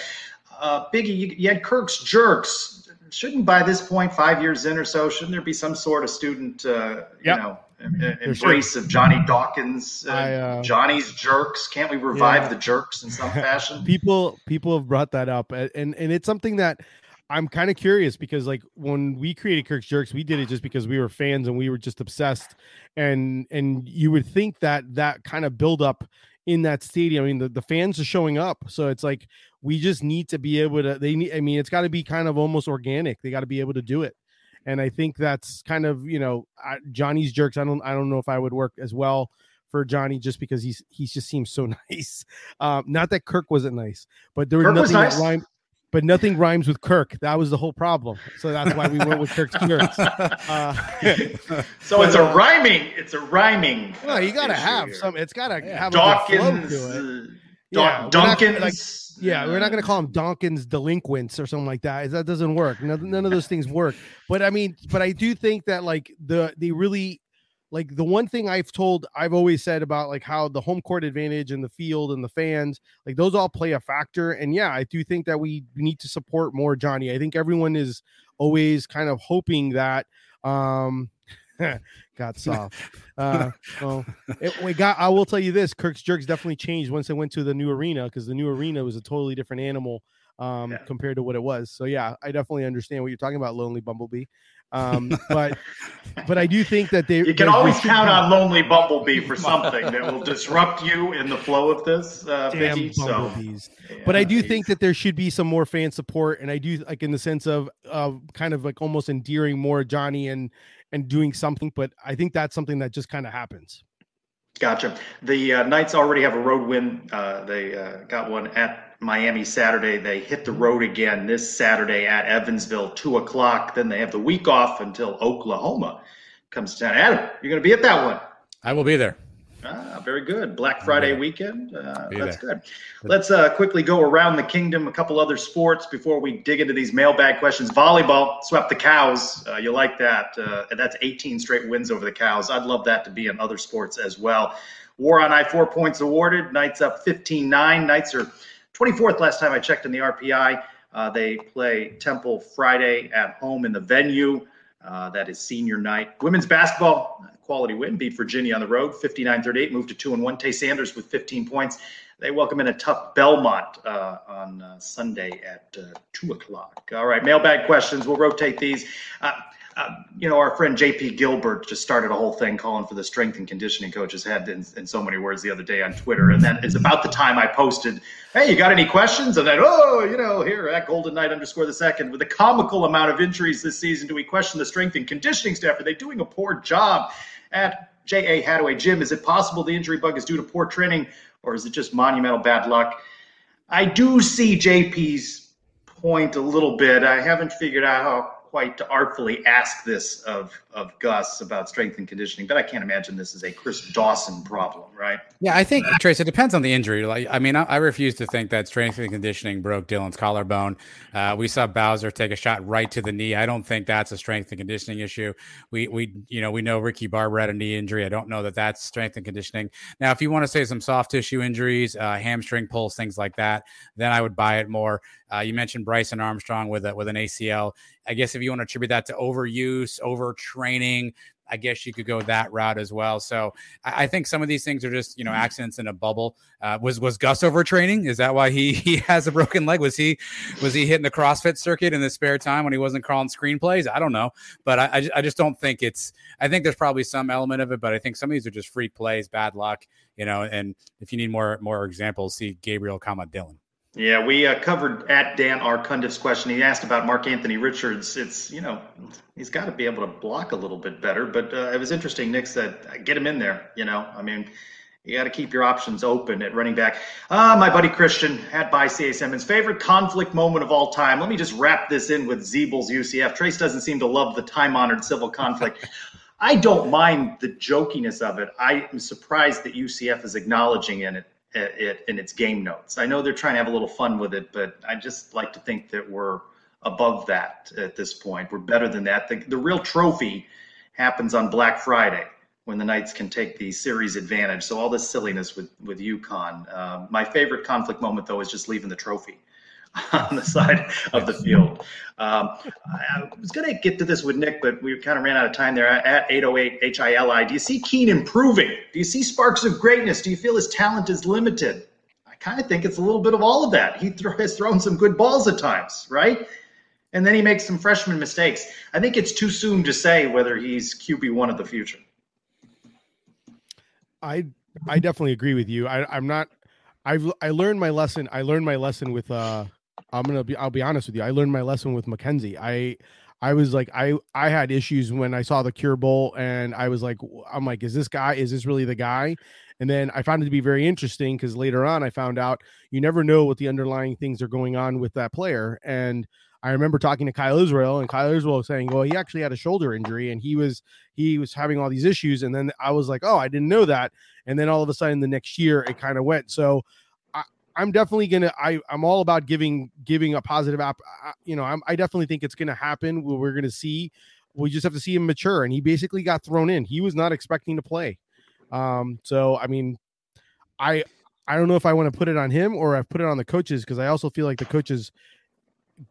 Uh, Biggie, you, you had Kirk's jerks. Shouldn't by this point, five years in or so, shouldn't there be some sort of student, uh, you know, em- em- embrace of Johnny Dawkins, uh, I, uh, Johnny's jerks? Can't we revive Yeah. the jerks in some fashion? people people have brought that up a- and and it's something that i'm kind of curious because like when we created kirk's jerks we did it just because we were fans and we were just obsessed and and you would think that that kind of build up in that stadium i mean the, the fans are showing up so it's like we just need to be able to they need i mean it's got to be kind of almost organic they got to be able to do it and i think that's kind of you know I, johnny's jerks i don't i don't know if i would work as well for Johnny just because he's he just seems so nice. Um, not that Kirk wasn't nice, but there was Kirk was nothing nice. that rhymed. But nothing rhymes with Kirk. That was the whole problem. So that's why we went with Kirk's jerks. Uh, So it's a rhyming. It's a rhyming. well, you got to issue have here. some. It's got to have a good flow to it. Yeah, Daw- we're not gonna, Dunkins. like- yeah, we're not going to call them Donkin's delinquents or something like that. That doesn't work. None, none of those things work. But I mean, but I do think that like the they really like the one thing I've told I've always said about like how the home court advantage and the field and the fans like those all play a factor. And yeah, I do think that we need to support more Johnny. I think everyone is always kind of hoping that um got soft. Uh, well, it, we got. I will tell you this: Kirk's jerks definitely changed once they went to the new arena because the new arena was a totally different animal um, compared to what it was. So yeah, I definitely understand what you're talking about, Lonely Bumblebee. Um, but but I do think that they You can always count on Lonely Bumblebee for something that will disrupt you in the flow of this, uh, damn Biggie. So bumblebees. but I do think that there should be some more fan support, and I do like in the sense of of kind of like almost endearing more Johnny and and doing something. But I think that's something that just kind of happens. Gotcha. The uh, Knights already have a road win. Uh, they uh, got one at Miami Saturday. They hit the road again this Saturday at Evansville, two o'clock. Then they have the week off until Oklahoma comes to town. Adam, you're going to be at that one. I will be there. Very good. Black Friday weekend. Uh, that's good. Let's uh, quickly go around the kingdom. A couple other sports before we dig into these mailbag questions. Volleyball swept the cows. Uh, you like that? Uh, that's 18 straight wins over the cows. I'd love that to be in other sports as well. War on I four points awarded. Knights up 15 9. Knights are 24th last time I checked in the RPI. Uh, they play Temple Friday at home in the venue. Uh, that is senior night. Women's basketball, quality win, beat Virginia on the road, 59 38, moved to 2 and 1. Tay Sanders with 15 points. They welcome in a tough Belmont uh, on uh, Sunday at uh, 2 o'clock. All right, mailbag questions. We'll rotate these. Uh, you know, our friend JP Gilbert just started a whole thing calling for the strength and conditioning coach's head in, in, so many words the other day on Twitter. And then it's about the time I posted, hey, you got any questions? And then, oh, you know, here at Golden Knight underscore the second, with a comical amount of injuries this season, do we question the strength and conditioning staff? Are they doing a poor job at J.A. Hadaway Gym? Is it possible the injury bug is due to poor training or is it just monumental bad luck? I do see JP's point a little bit. I haven't figured out how quite to artfully ask this of of Gus about strength and conditioning, but I can't imagine this is a Chris Dawson problem, right? Yeah, I think Trace. It depends on the injury. Like, I mean, I, I refuse to think that strength and conditioning broke Dillon's collarbone. Uh, we saw Bowser take a shot right to the knee. I don't think that's a strength and conditioning issue. We we you know we know Ricky Barber had a knee injury. I don't know that that's strength and conditioning. Now, if you want to say some soft tissue injuries, uh, hamstring pulls, things like that, then I would buy it more. Uh, you mentioned Bryson Armstrong with a, with an ACL. I guess if you want to attribute that to overuse, overtraining, I guess you could go that route as well. So I, I think some of these things are just you know mm-hmm. accidents in a bubble. Uh, was was Gus overtraining? Is that why he he has a broken leg? Was he was he hitting the CrossFit circuit in the spare time when he wasn't crawling screenplays? I don't know, but I I, I just don't think it's. I think there's probably some element of it, but I think some of these are just freak plays, bad luck, you know. And if you need more more examples, see Gabriel, comma Dillon. Yeah, we uh, covered at Dan Arcundiff's question. He asked about Mark-Antony Richards. It's you know he's got to be able to block a little bit better. But uh, it was interesting. Nick said, "Get him in there." You know, I mean, you got to keep your options open at running back. Uh, my buddy Christian at by CA Simmons favorite conflict moment of all time. Let me just wrap this in with Zeebel's UCF. Trace doesn't seem to love the time-honored civil conflict. I don't mind the jokiness of it. I am surprised that UCF is acknowledging in it it in its game notes. I know they're trying to have a little fun with it, but I just like to think that we're above that at this point. We're better than that. The, the real trophy happens on Black Friday when the Knights can take the series advantage. So all this silliness with with UConn. Uh, my favorite conflict moment though is just leaving the trophy. On the side of the field. Um, I was going to get to this with Nick, but we kind of ran out of time there. At 808 HILI, do you see Keene improving? Do you see sparks of greatness? Do you feel his talent is limited? I kind of think it's a little bit of all of that. He has thrown some good balls at times, right? And then he makes some freshman mistakes. I think it's too soon to say whether he's QB one of the future. I I definitely agree with you. I, I'm not. I've I learned my lesson. I learned my lesson with uh I'm gonna be I'll be honest with you. I learned my lesson with McKenzie. I I was like I I had issues when I saw the Cure Bowl and I was like I'm like is this guy is this really the guy? And then I found it to be very interesting because later on I found out you never know what the underlying things are going on with that player. And I remember talking to Kyle Israel and Kyle Israel saying, "Well, he actually had a shoulder injury and he was he was having all these issues." And then I was like, "Oh, I didn't know that." And then all of a sudden the next year it kind of went. So I'm definitely gonna. I I'm all about giving giving a positive app. You know, I'm, I definitely think it's gonna happen. We're gonna see. We just have to see him mature, and he basically got thrown in. He was not expecting to play. Um, so I mean, I I don't know if I want to put it on him or I've put it on the coaches because I also feel like the coaches.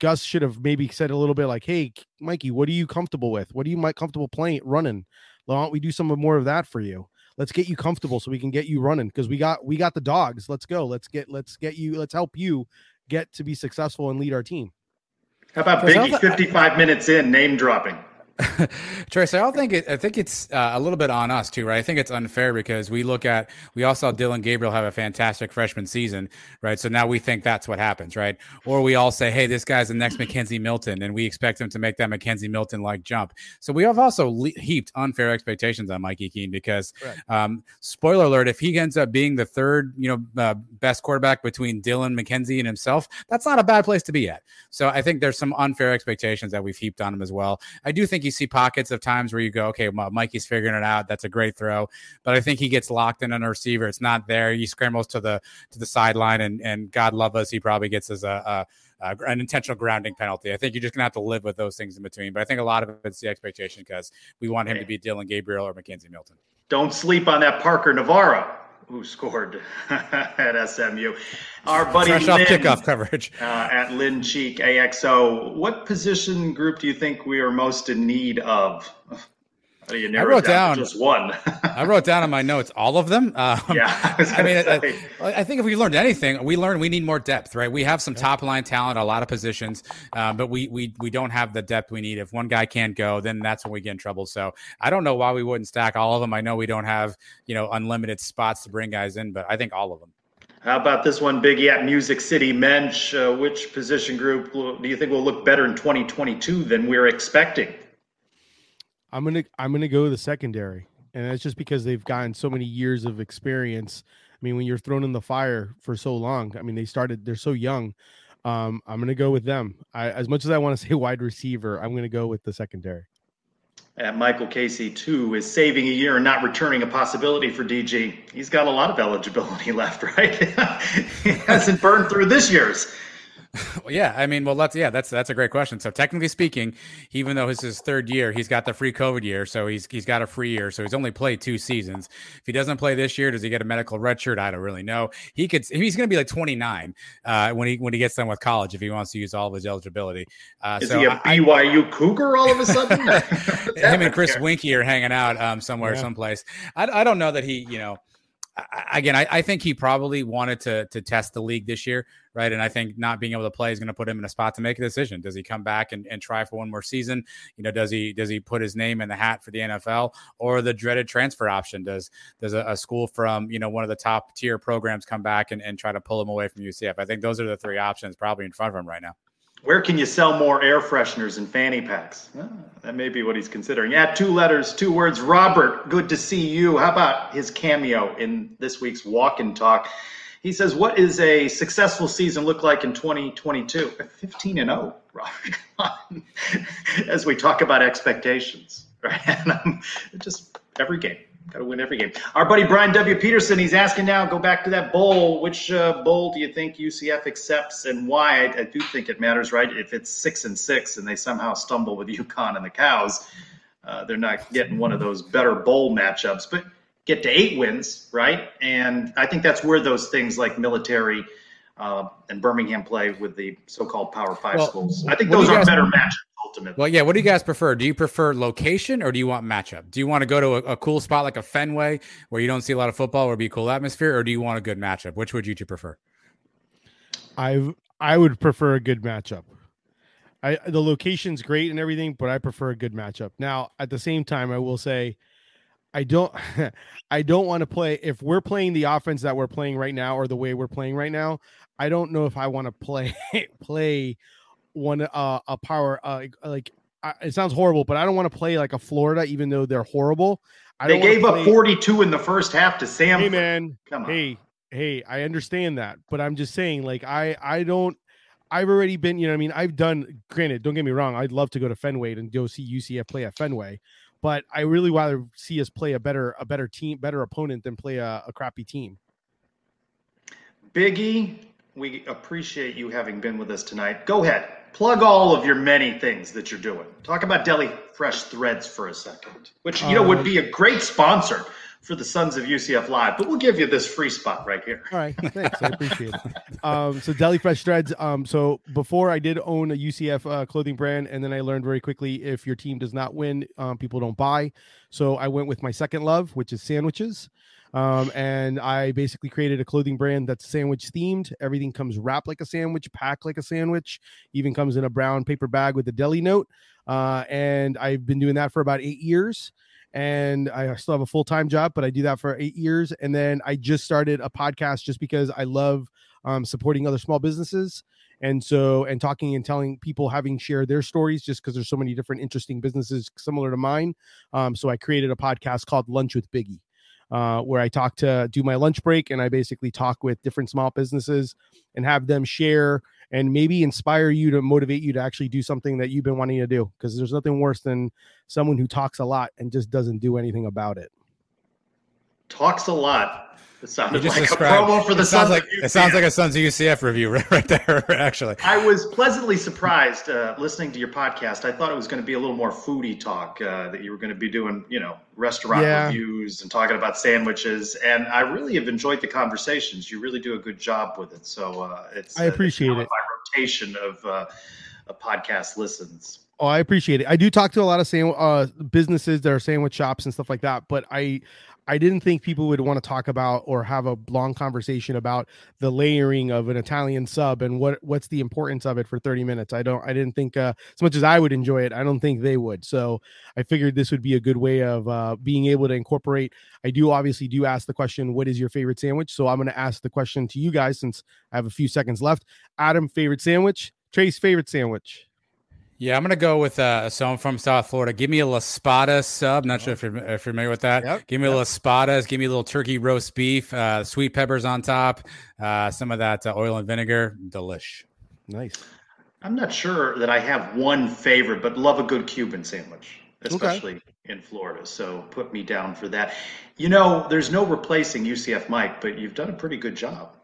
Gus should have maybe said a little bit like, "Hey, Mikey, what are you comfortable with? What are you comfortable playing running? Why don't we do some more of that for you?" Let's get you comfortable so we can get you running because we got we got the dogs. Let's go. Let's get let's get you. Let's help you get to be successful and lead our team. How about Biggie? Fifty-five minutes in, name dropping. Trace, I think it. I think it's uh, a little bit on us too, right? I think it's unfair because we look at we all saw Dillon Gabriel have a fantastic freshman season, right? So now we think that's what happens, right? Or we all say, hey, this guy's the next McKenzie Milton, and we expect him to make that McKenzie Milton like jump. So we have also le- heaped unfair expectations on Mikey Keene because, um, spoiler alert, if he ends up being the third, you know, uh, best quarterback between Dillon McKenzie and himself, that's not a bad place to be at. So I think there's some unfair expectations that we've heaped on him as well. I do think you see pockets of times where you go, okay, well, Mikey's figuring it out. That's a great throw, but I think he gets locked in on a receiver. It's not there. He scrambles to the to the sideline, and and God love us, he probably gets as a, a uh, an intentional grounding penalty. I think you're just gonna have to live with those things in between. But I think a lot of it's the expectation because we want him to be Dillon Gabriel or McKenzie Milton. Don't sleep on that Parker Navarro who scored at SMU. Our buddy Fresh Lynn, off kickoff coverage uh, at Lynn Cheek AXO. What position group do you think we are most in need of? How do I wrote it down, down just one? I wrote down in my notes all of them. Um, Yeah, I I mean, I, I think if we learned anything, we learned we need more depth, right? We have some top line talent, a lot of positions, uh, but we we we don't have the depth we need. If one guy can't go, then that's when we get in trouble. So I don't know why we wouldn't stack all of them. I know we don't have you know unlimited spots to bring guys in, but I think all of them. How about this one, Biggie at Music City Mensch? Uh, which position group do you think will look better in 2022 than we're expecting? I'm gonna I'm gonna go the secondary, and that's just because they've gotten so many years of experience. I mean, when you're thrown in the fire for so long, I mean, they started they're so young. Um, I'm gonna go with them. I, as much as I want to say wide receiver, I'm gonna go with the secondary. And Michael Casey, too, is saving a year and not returning a possibility for DG. He's got a lot of eligibility left, right? he hasn't burned through this year's. Well, yeah, I mean, well, that's yeah, that's that's a great question. So technically speaking, even though it's his third year, he's got the free COVID year, so he's he's got a free year, so he's only played two seasons. If he doesn't play this year, does he get a medical red shirt? I don't really know. He could he's going to be like 29 uh, when he when he gets done with college if he wants to use all of his eligibility. Uh, Is so he a BYU Cougar all of a sudden? him and Chris Winky are hanging out um, somewhere, Yeah. someplace. I, I don't know that he, you know, I- I- again, I, I think he probably wanted to to test the league this year, right? And I think not being able to play is going to put him in a spot to make a decision. Does he come back and, and try for one more season? You know, does he does he put his name in the hat for the NFL or the dreaded transfer option? Does does a, a school from you know one of the top tier programs come back and, and try to pull him away from UCF? I think those are the three options probably in front of him right now. Where can you sell more air fresheners and fanny packs? Ah, that may be what he's considering. Yeah, two letters, two words. Robert, good to see you. How about his cameo in this week's Walk and Talk? He says, What is a successful season look like in 2022? 15 and 0, Robert. As we talk about expectations, right? And um, just every game. Got to win every game. Our buddy Brian W. Peterson, he's asking now, go back to that bowl. Which uh, bowl do you think UCF accepts and why? I, I do think it matters, right? If it's six and six and they somehow stumble with UConn and the Cows, uh, they're not getting one of those better bowl matchups, but get to eight wins, right? And I think that's where those things like military uh, and Birmingham play with the so-called Power Five Well, schools. I think those are guys- better matchups ultimately. Well, yeah. What do you guys prefer? Do you prefer location or do you want matchup? Do you want to go to a, a cool spot like a Fenway where you don't see a lot of football or be a cool atmosphere, or do you want a good matchup? Which would you two prefer? I I would prefer a good matchup. I the location's great and everything, but I prefer a good matchup. Now, at the same time, I will say I don't I don't want to play if we're playing the offense that we're playing right now or the way we're playing right now, I don't know if I want to play play one uh a power uh like I, it sounds horrible, but I don't want to play like a Florida even though they're horrible. I they gave up 42 in the first half to Sam. Hey man, Come on. hey, hey, I understand that, but I'm just saying, like, I I don't. I've already been, you know, I mean, I've done. Granted, don't get me wrong, I'd love to go to Fenway and go see UCF play at Fenway, but I really rather see us play a better a better team, better opponent than play a, a crappy team. Biggie, we appreciate you having been with us tonight. Go ahead, plug all of your many things that you're doing. Talk about Deli Fresh Threads for a second, which you know would be a uh, great sponsor for the Sons of UCF Live. But we'll give you this free spot right here. All right, thanks, I appreciate it. Um, so Deli Fresh Threads. Um, so before I did own a UCF uh, clothing brand, and then I learned very quickly if your team does not win, um, people don't buy. So I went with my second love, which is sandwiches. Um, and I basically created a clothing brand that's sandwich themed. Everything comes wrapped like a sandwich, packed like a sandwich, even comes in a brown paper bag with a deli note. Uh, and I've been doing that for about eight years. And I still have a full time job, but I do that for eight years. And then I just started a podcast just because I love um, supporting other small businesses. And so, and talking and telling people having shared their stories just because there's so many different interesting businesses similar to mine. Um, so I created a podcast called Lunch with Biggie uh, where I talk to do my lunch break and I basically talk with different small businesses and have them share and maybe inspire you to motivate you to actually do something that you've been wanting to do because there's nothing worse than someone who talks a lot and just doesn't do anything about it. Talks a lot. It You sounded just like a promo for the it sounds Sons like of it sounds like a Sons of UCF review right, right there. Actually, I was pleasantly surprised uh, listening to your podcast. I thought it was going to be a little more foodie talk, uh, that you were going to be doing, you know, restaurant Yeah. reviews and talking about sandwiches. And I really have enjoyed the conversations. You really do a good job with it. So uh, it's I uh, appreciate it's now it. My rotation of uh, of podcast listens. Oh, I appreciate it. I do talk to a lot of sand, uh, businesses that are sandwich shops and stuff like that, but I I didn't think people would want to talk about or have a long conversation about the layering of an Italian sub and what what's the importance of it for 30 minutes. I don't I didn't think uh, as much as I would enjoy it, I don't think they would. So I figured this would be a good way of uh, being able to incorporate. I do obviously do ask the question, what is your favorite sandwich? So I'm going to ask the question to you guys since I have a few seconds left. Adam, favorite sandwich? Trace, favorite sandwich? Yeah, I'm gonna go with uh, so I'm from South Florida. Give me a La Spada sub. Not sure if you're, if you're familiar with that. Yep, give me a La Spadas. Give me a little turkey roast beef, uh, sweet peppers on top, uh, some of that uh, oil and vinegar. Delish. Nice. I'm not sure that I have one favorite, but love a good Cuban sandwich, especially in Florida. So put me down for that. You know, there's no replacing UCF Mike, but you've done a pretty good job.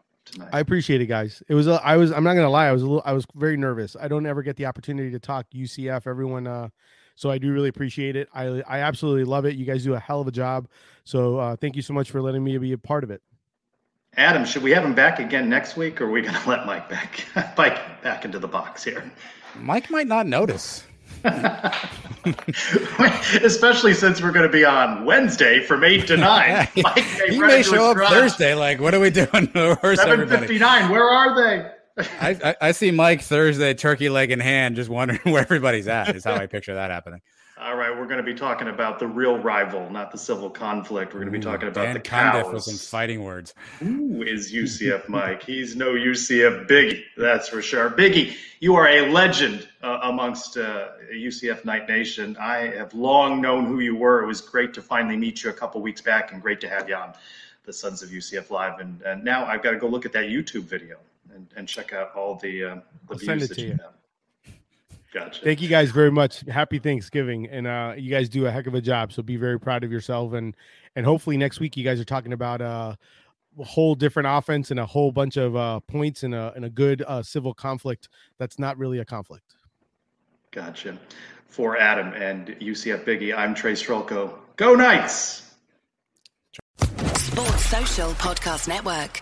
I appreciate it, guys. It was a, I was I'm not gonna lie, I was a little I was very nervous. I don't ever get the opportunity to talk UCF. Everyone uh so I do really appreciate it. I I absolutely love it. You guys do a hell of a job. So uh thank you so much for letting me be a part of it. Adam, should we have him back again next week, or are we going to let Mike back, Mike back into the box here? Mike might not notice. Especially since we're going to be on Wednesday from eight to nine. Mike may he may show up garage. Thursday. Like, what are we doing? Seven fifty nine. Where are they? I, I, I see Mike Thursday, turkey leg in hand, just wondering where everybody's at. Is how I picture that happening. All right, we're going to be talking about the real rival, not the civil conflict. We're going to be talking about Dan the Condiff with some cows. fighting words. Who is UCF Mike? He's no UCF Biggie, that's for sure. Biggie, you are a legend uh, amongst uh, UCF Knight Nation. I have long known who you were. It was great to finally meet you a couple weeks back, and great to have you on the Sons of UCF Live. And, and now I've got to go look at that YouTube video and, and check out all the uh, the I'll views that you. have. Gotcha. Thank you guys very much. Happy Thanksgiving, and uh, you guys do a heck of a job. So be very proud of yourself, and and hopefully next week you guys are talking about uh, a whole different offense and a whole bunch of uh, points and a and a good uh, civil conflict that's not really a conflict. Gotcha. For Adam and UCF Biggie, I'm Trace Trylko. Go Knights! Sports Social Podcast Network.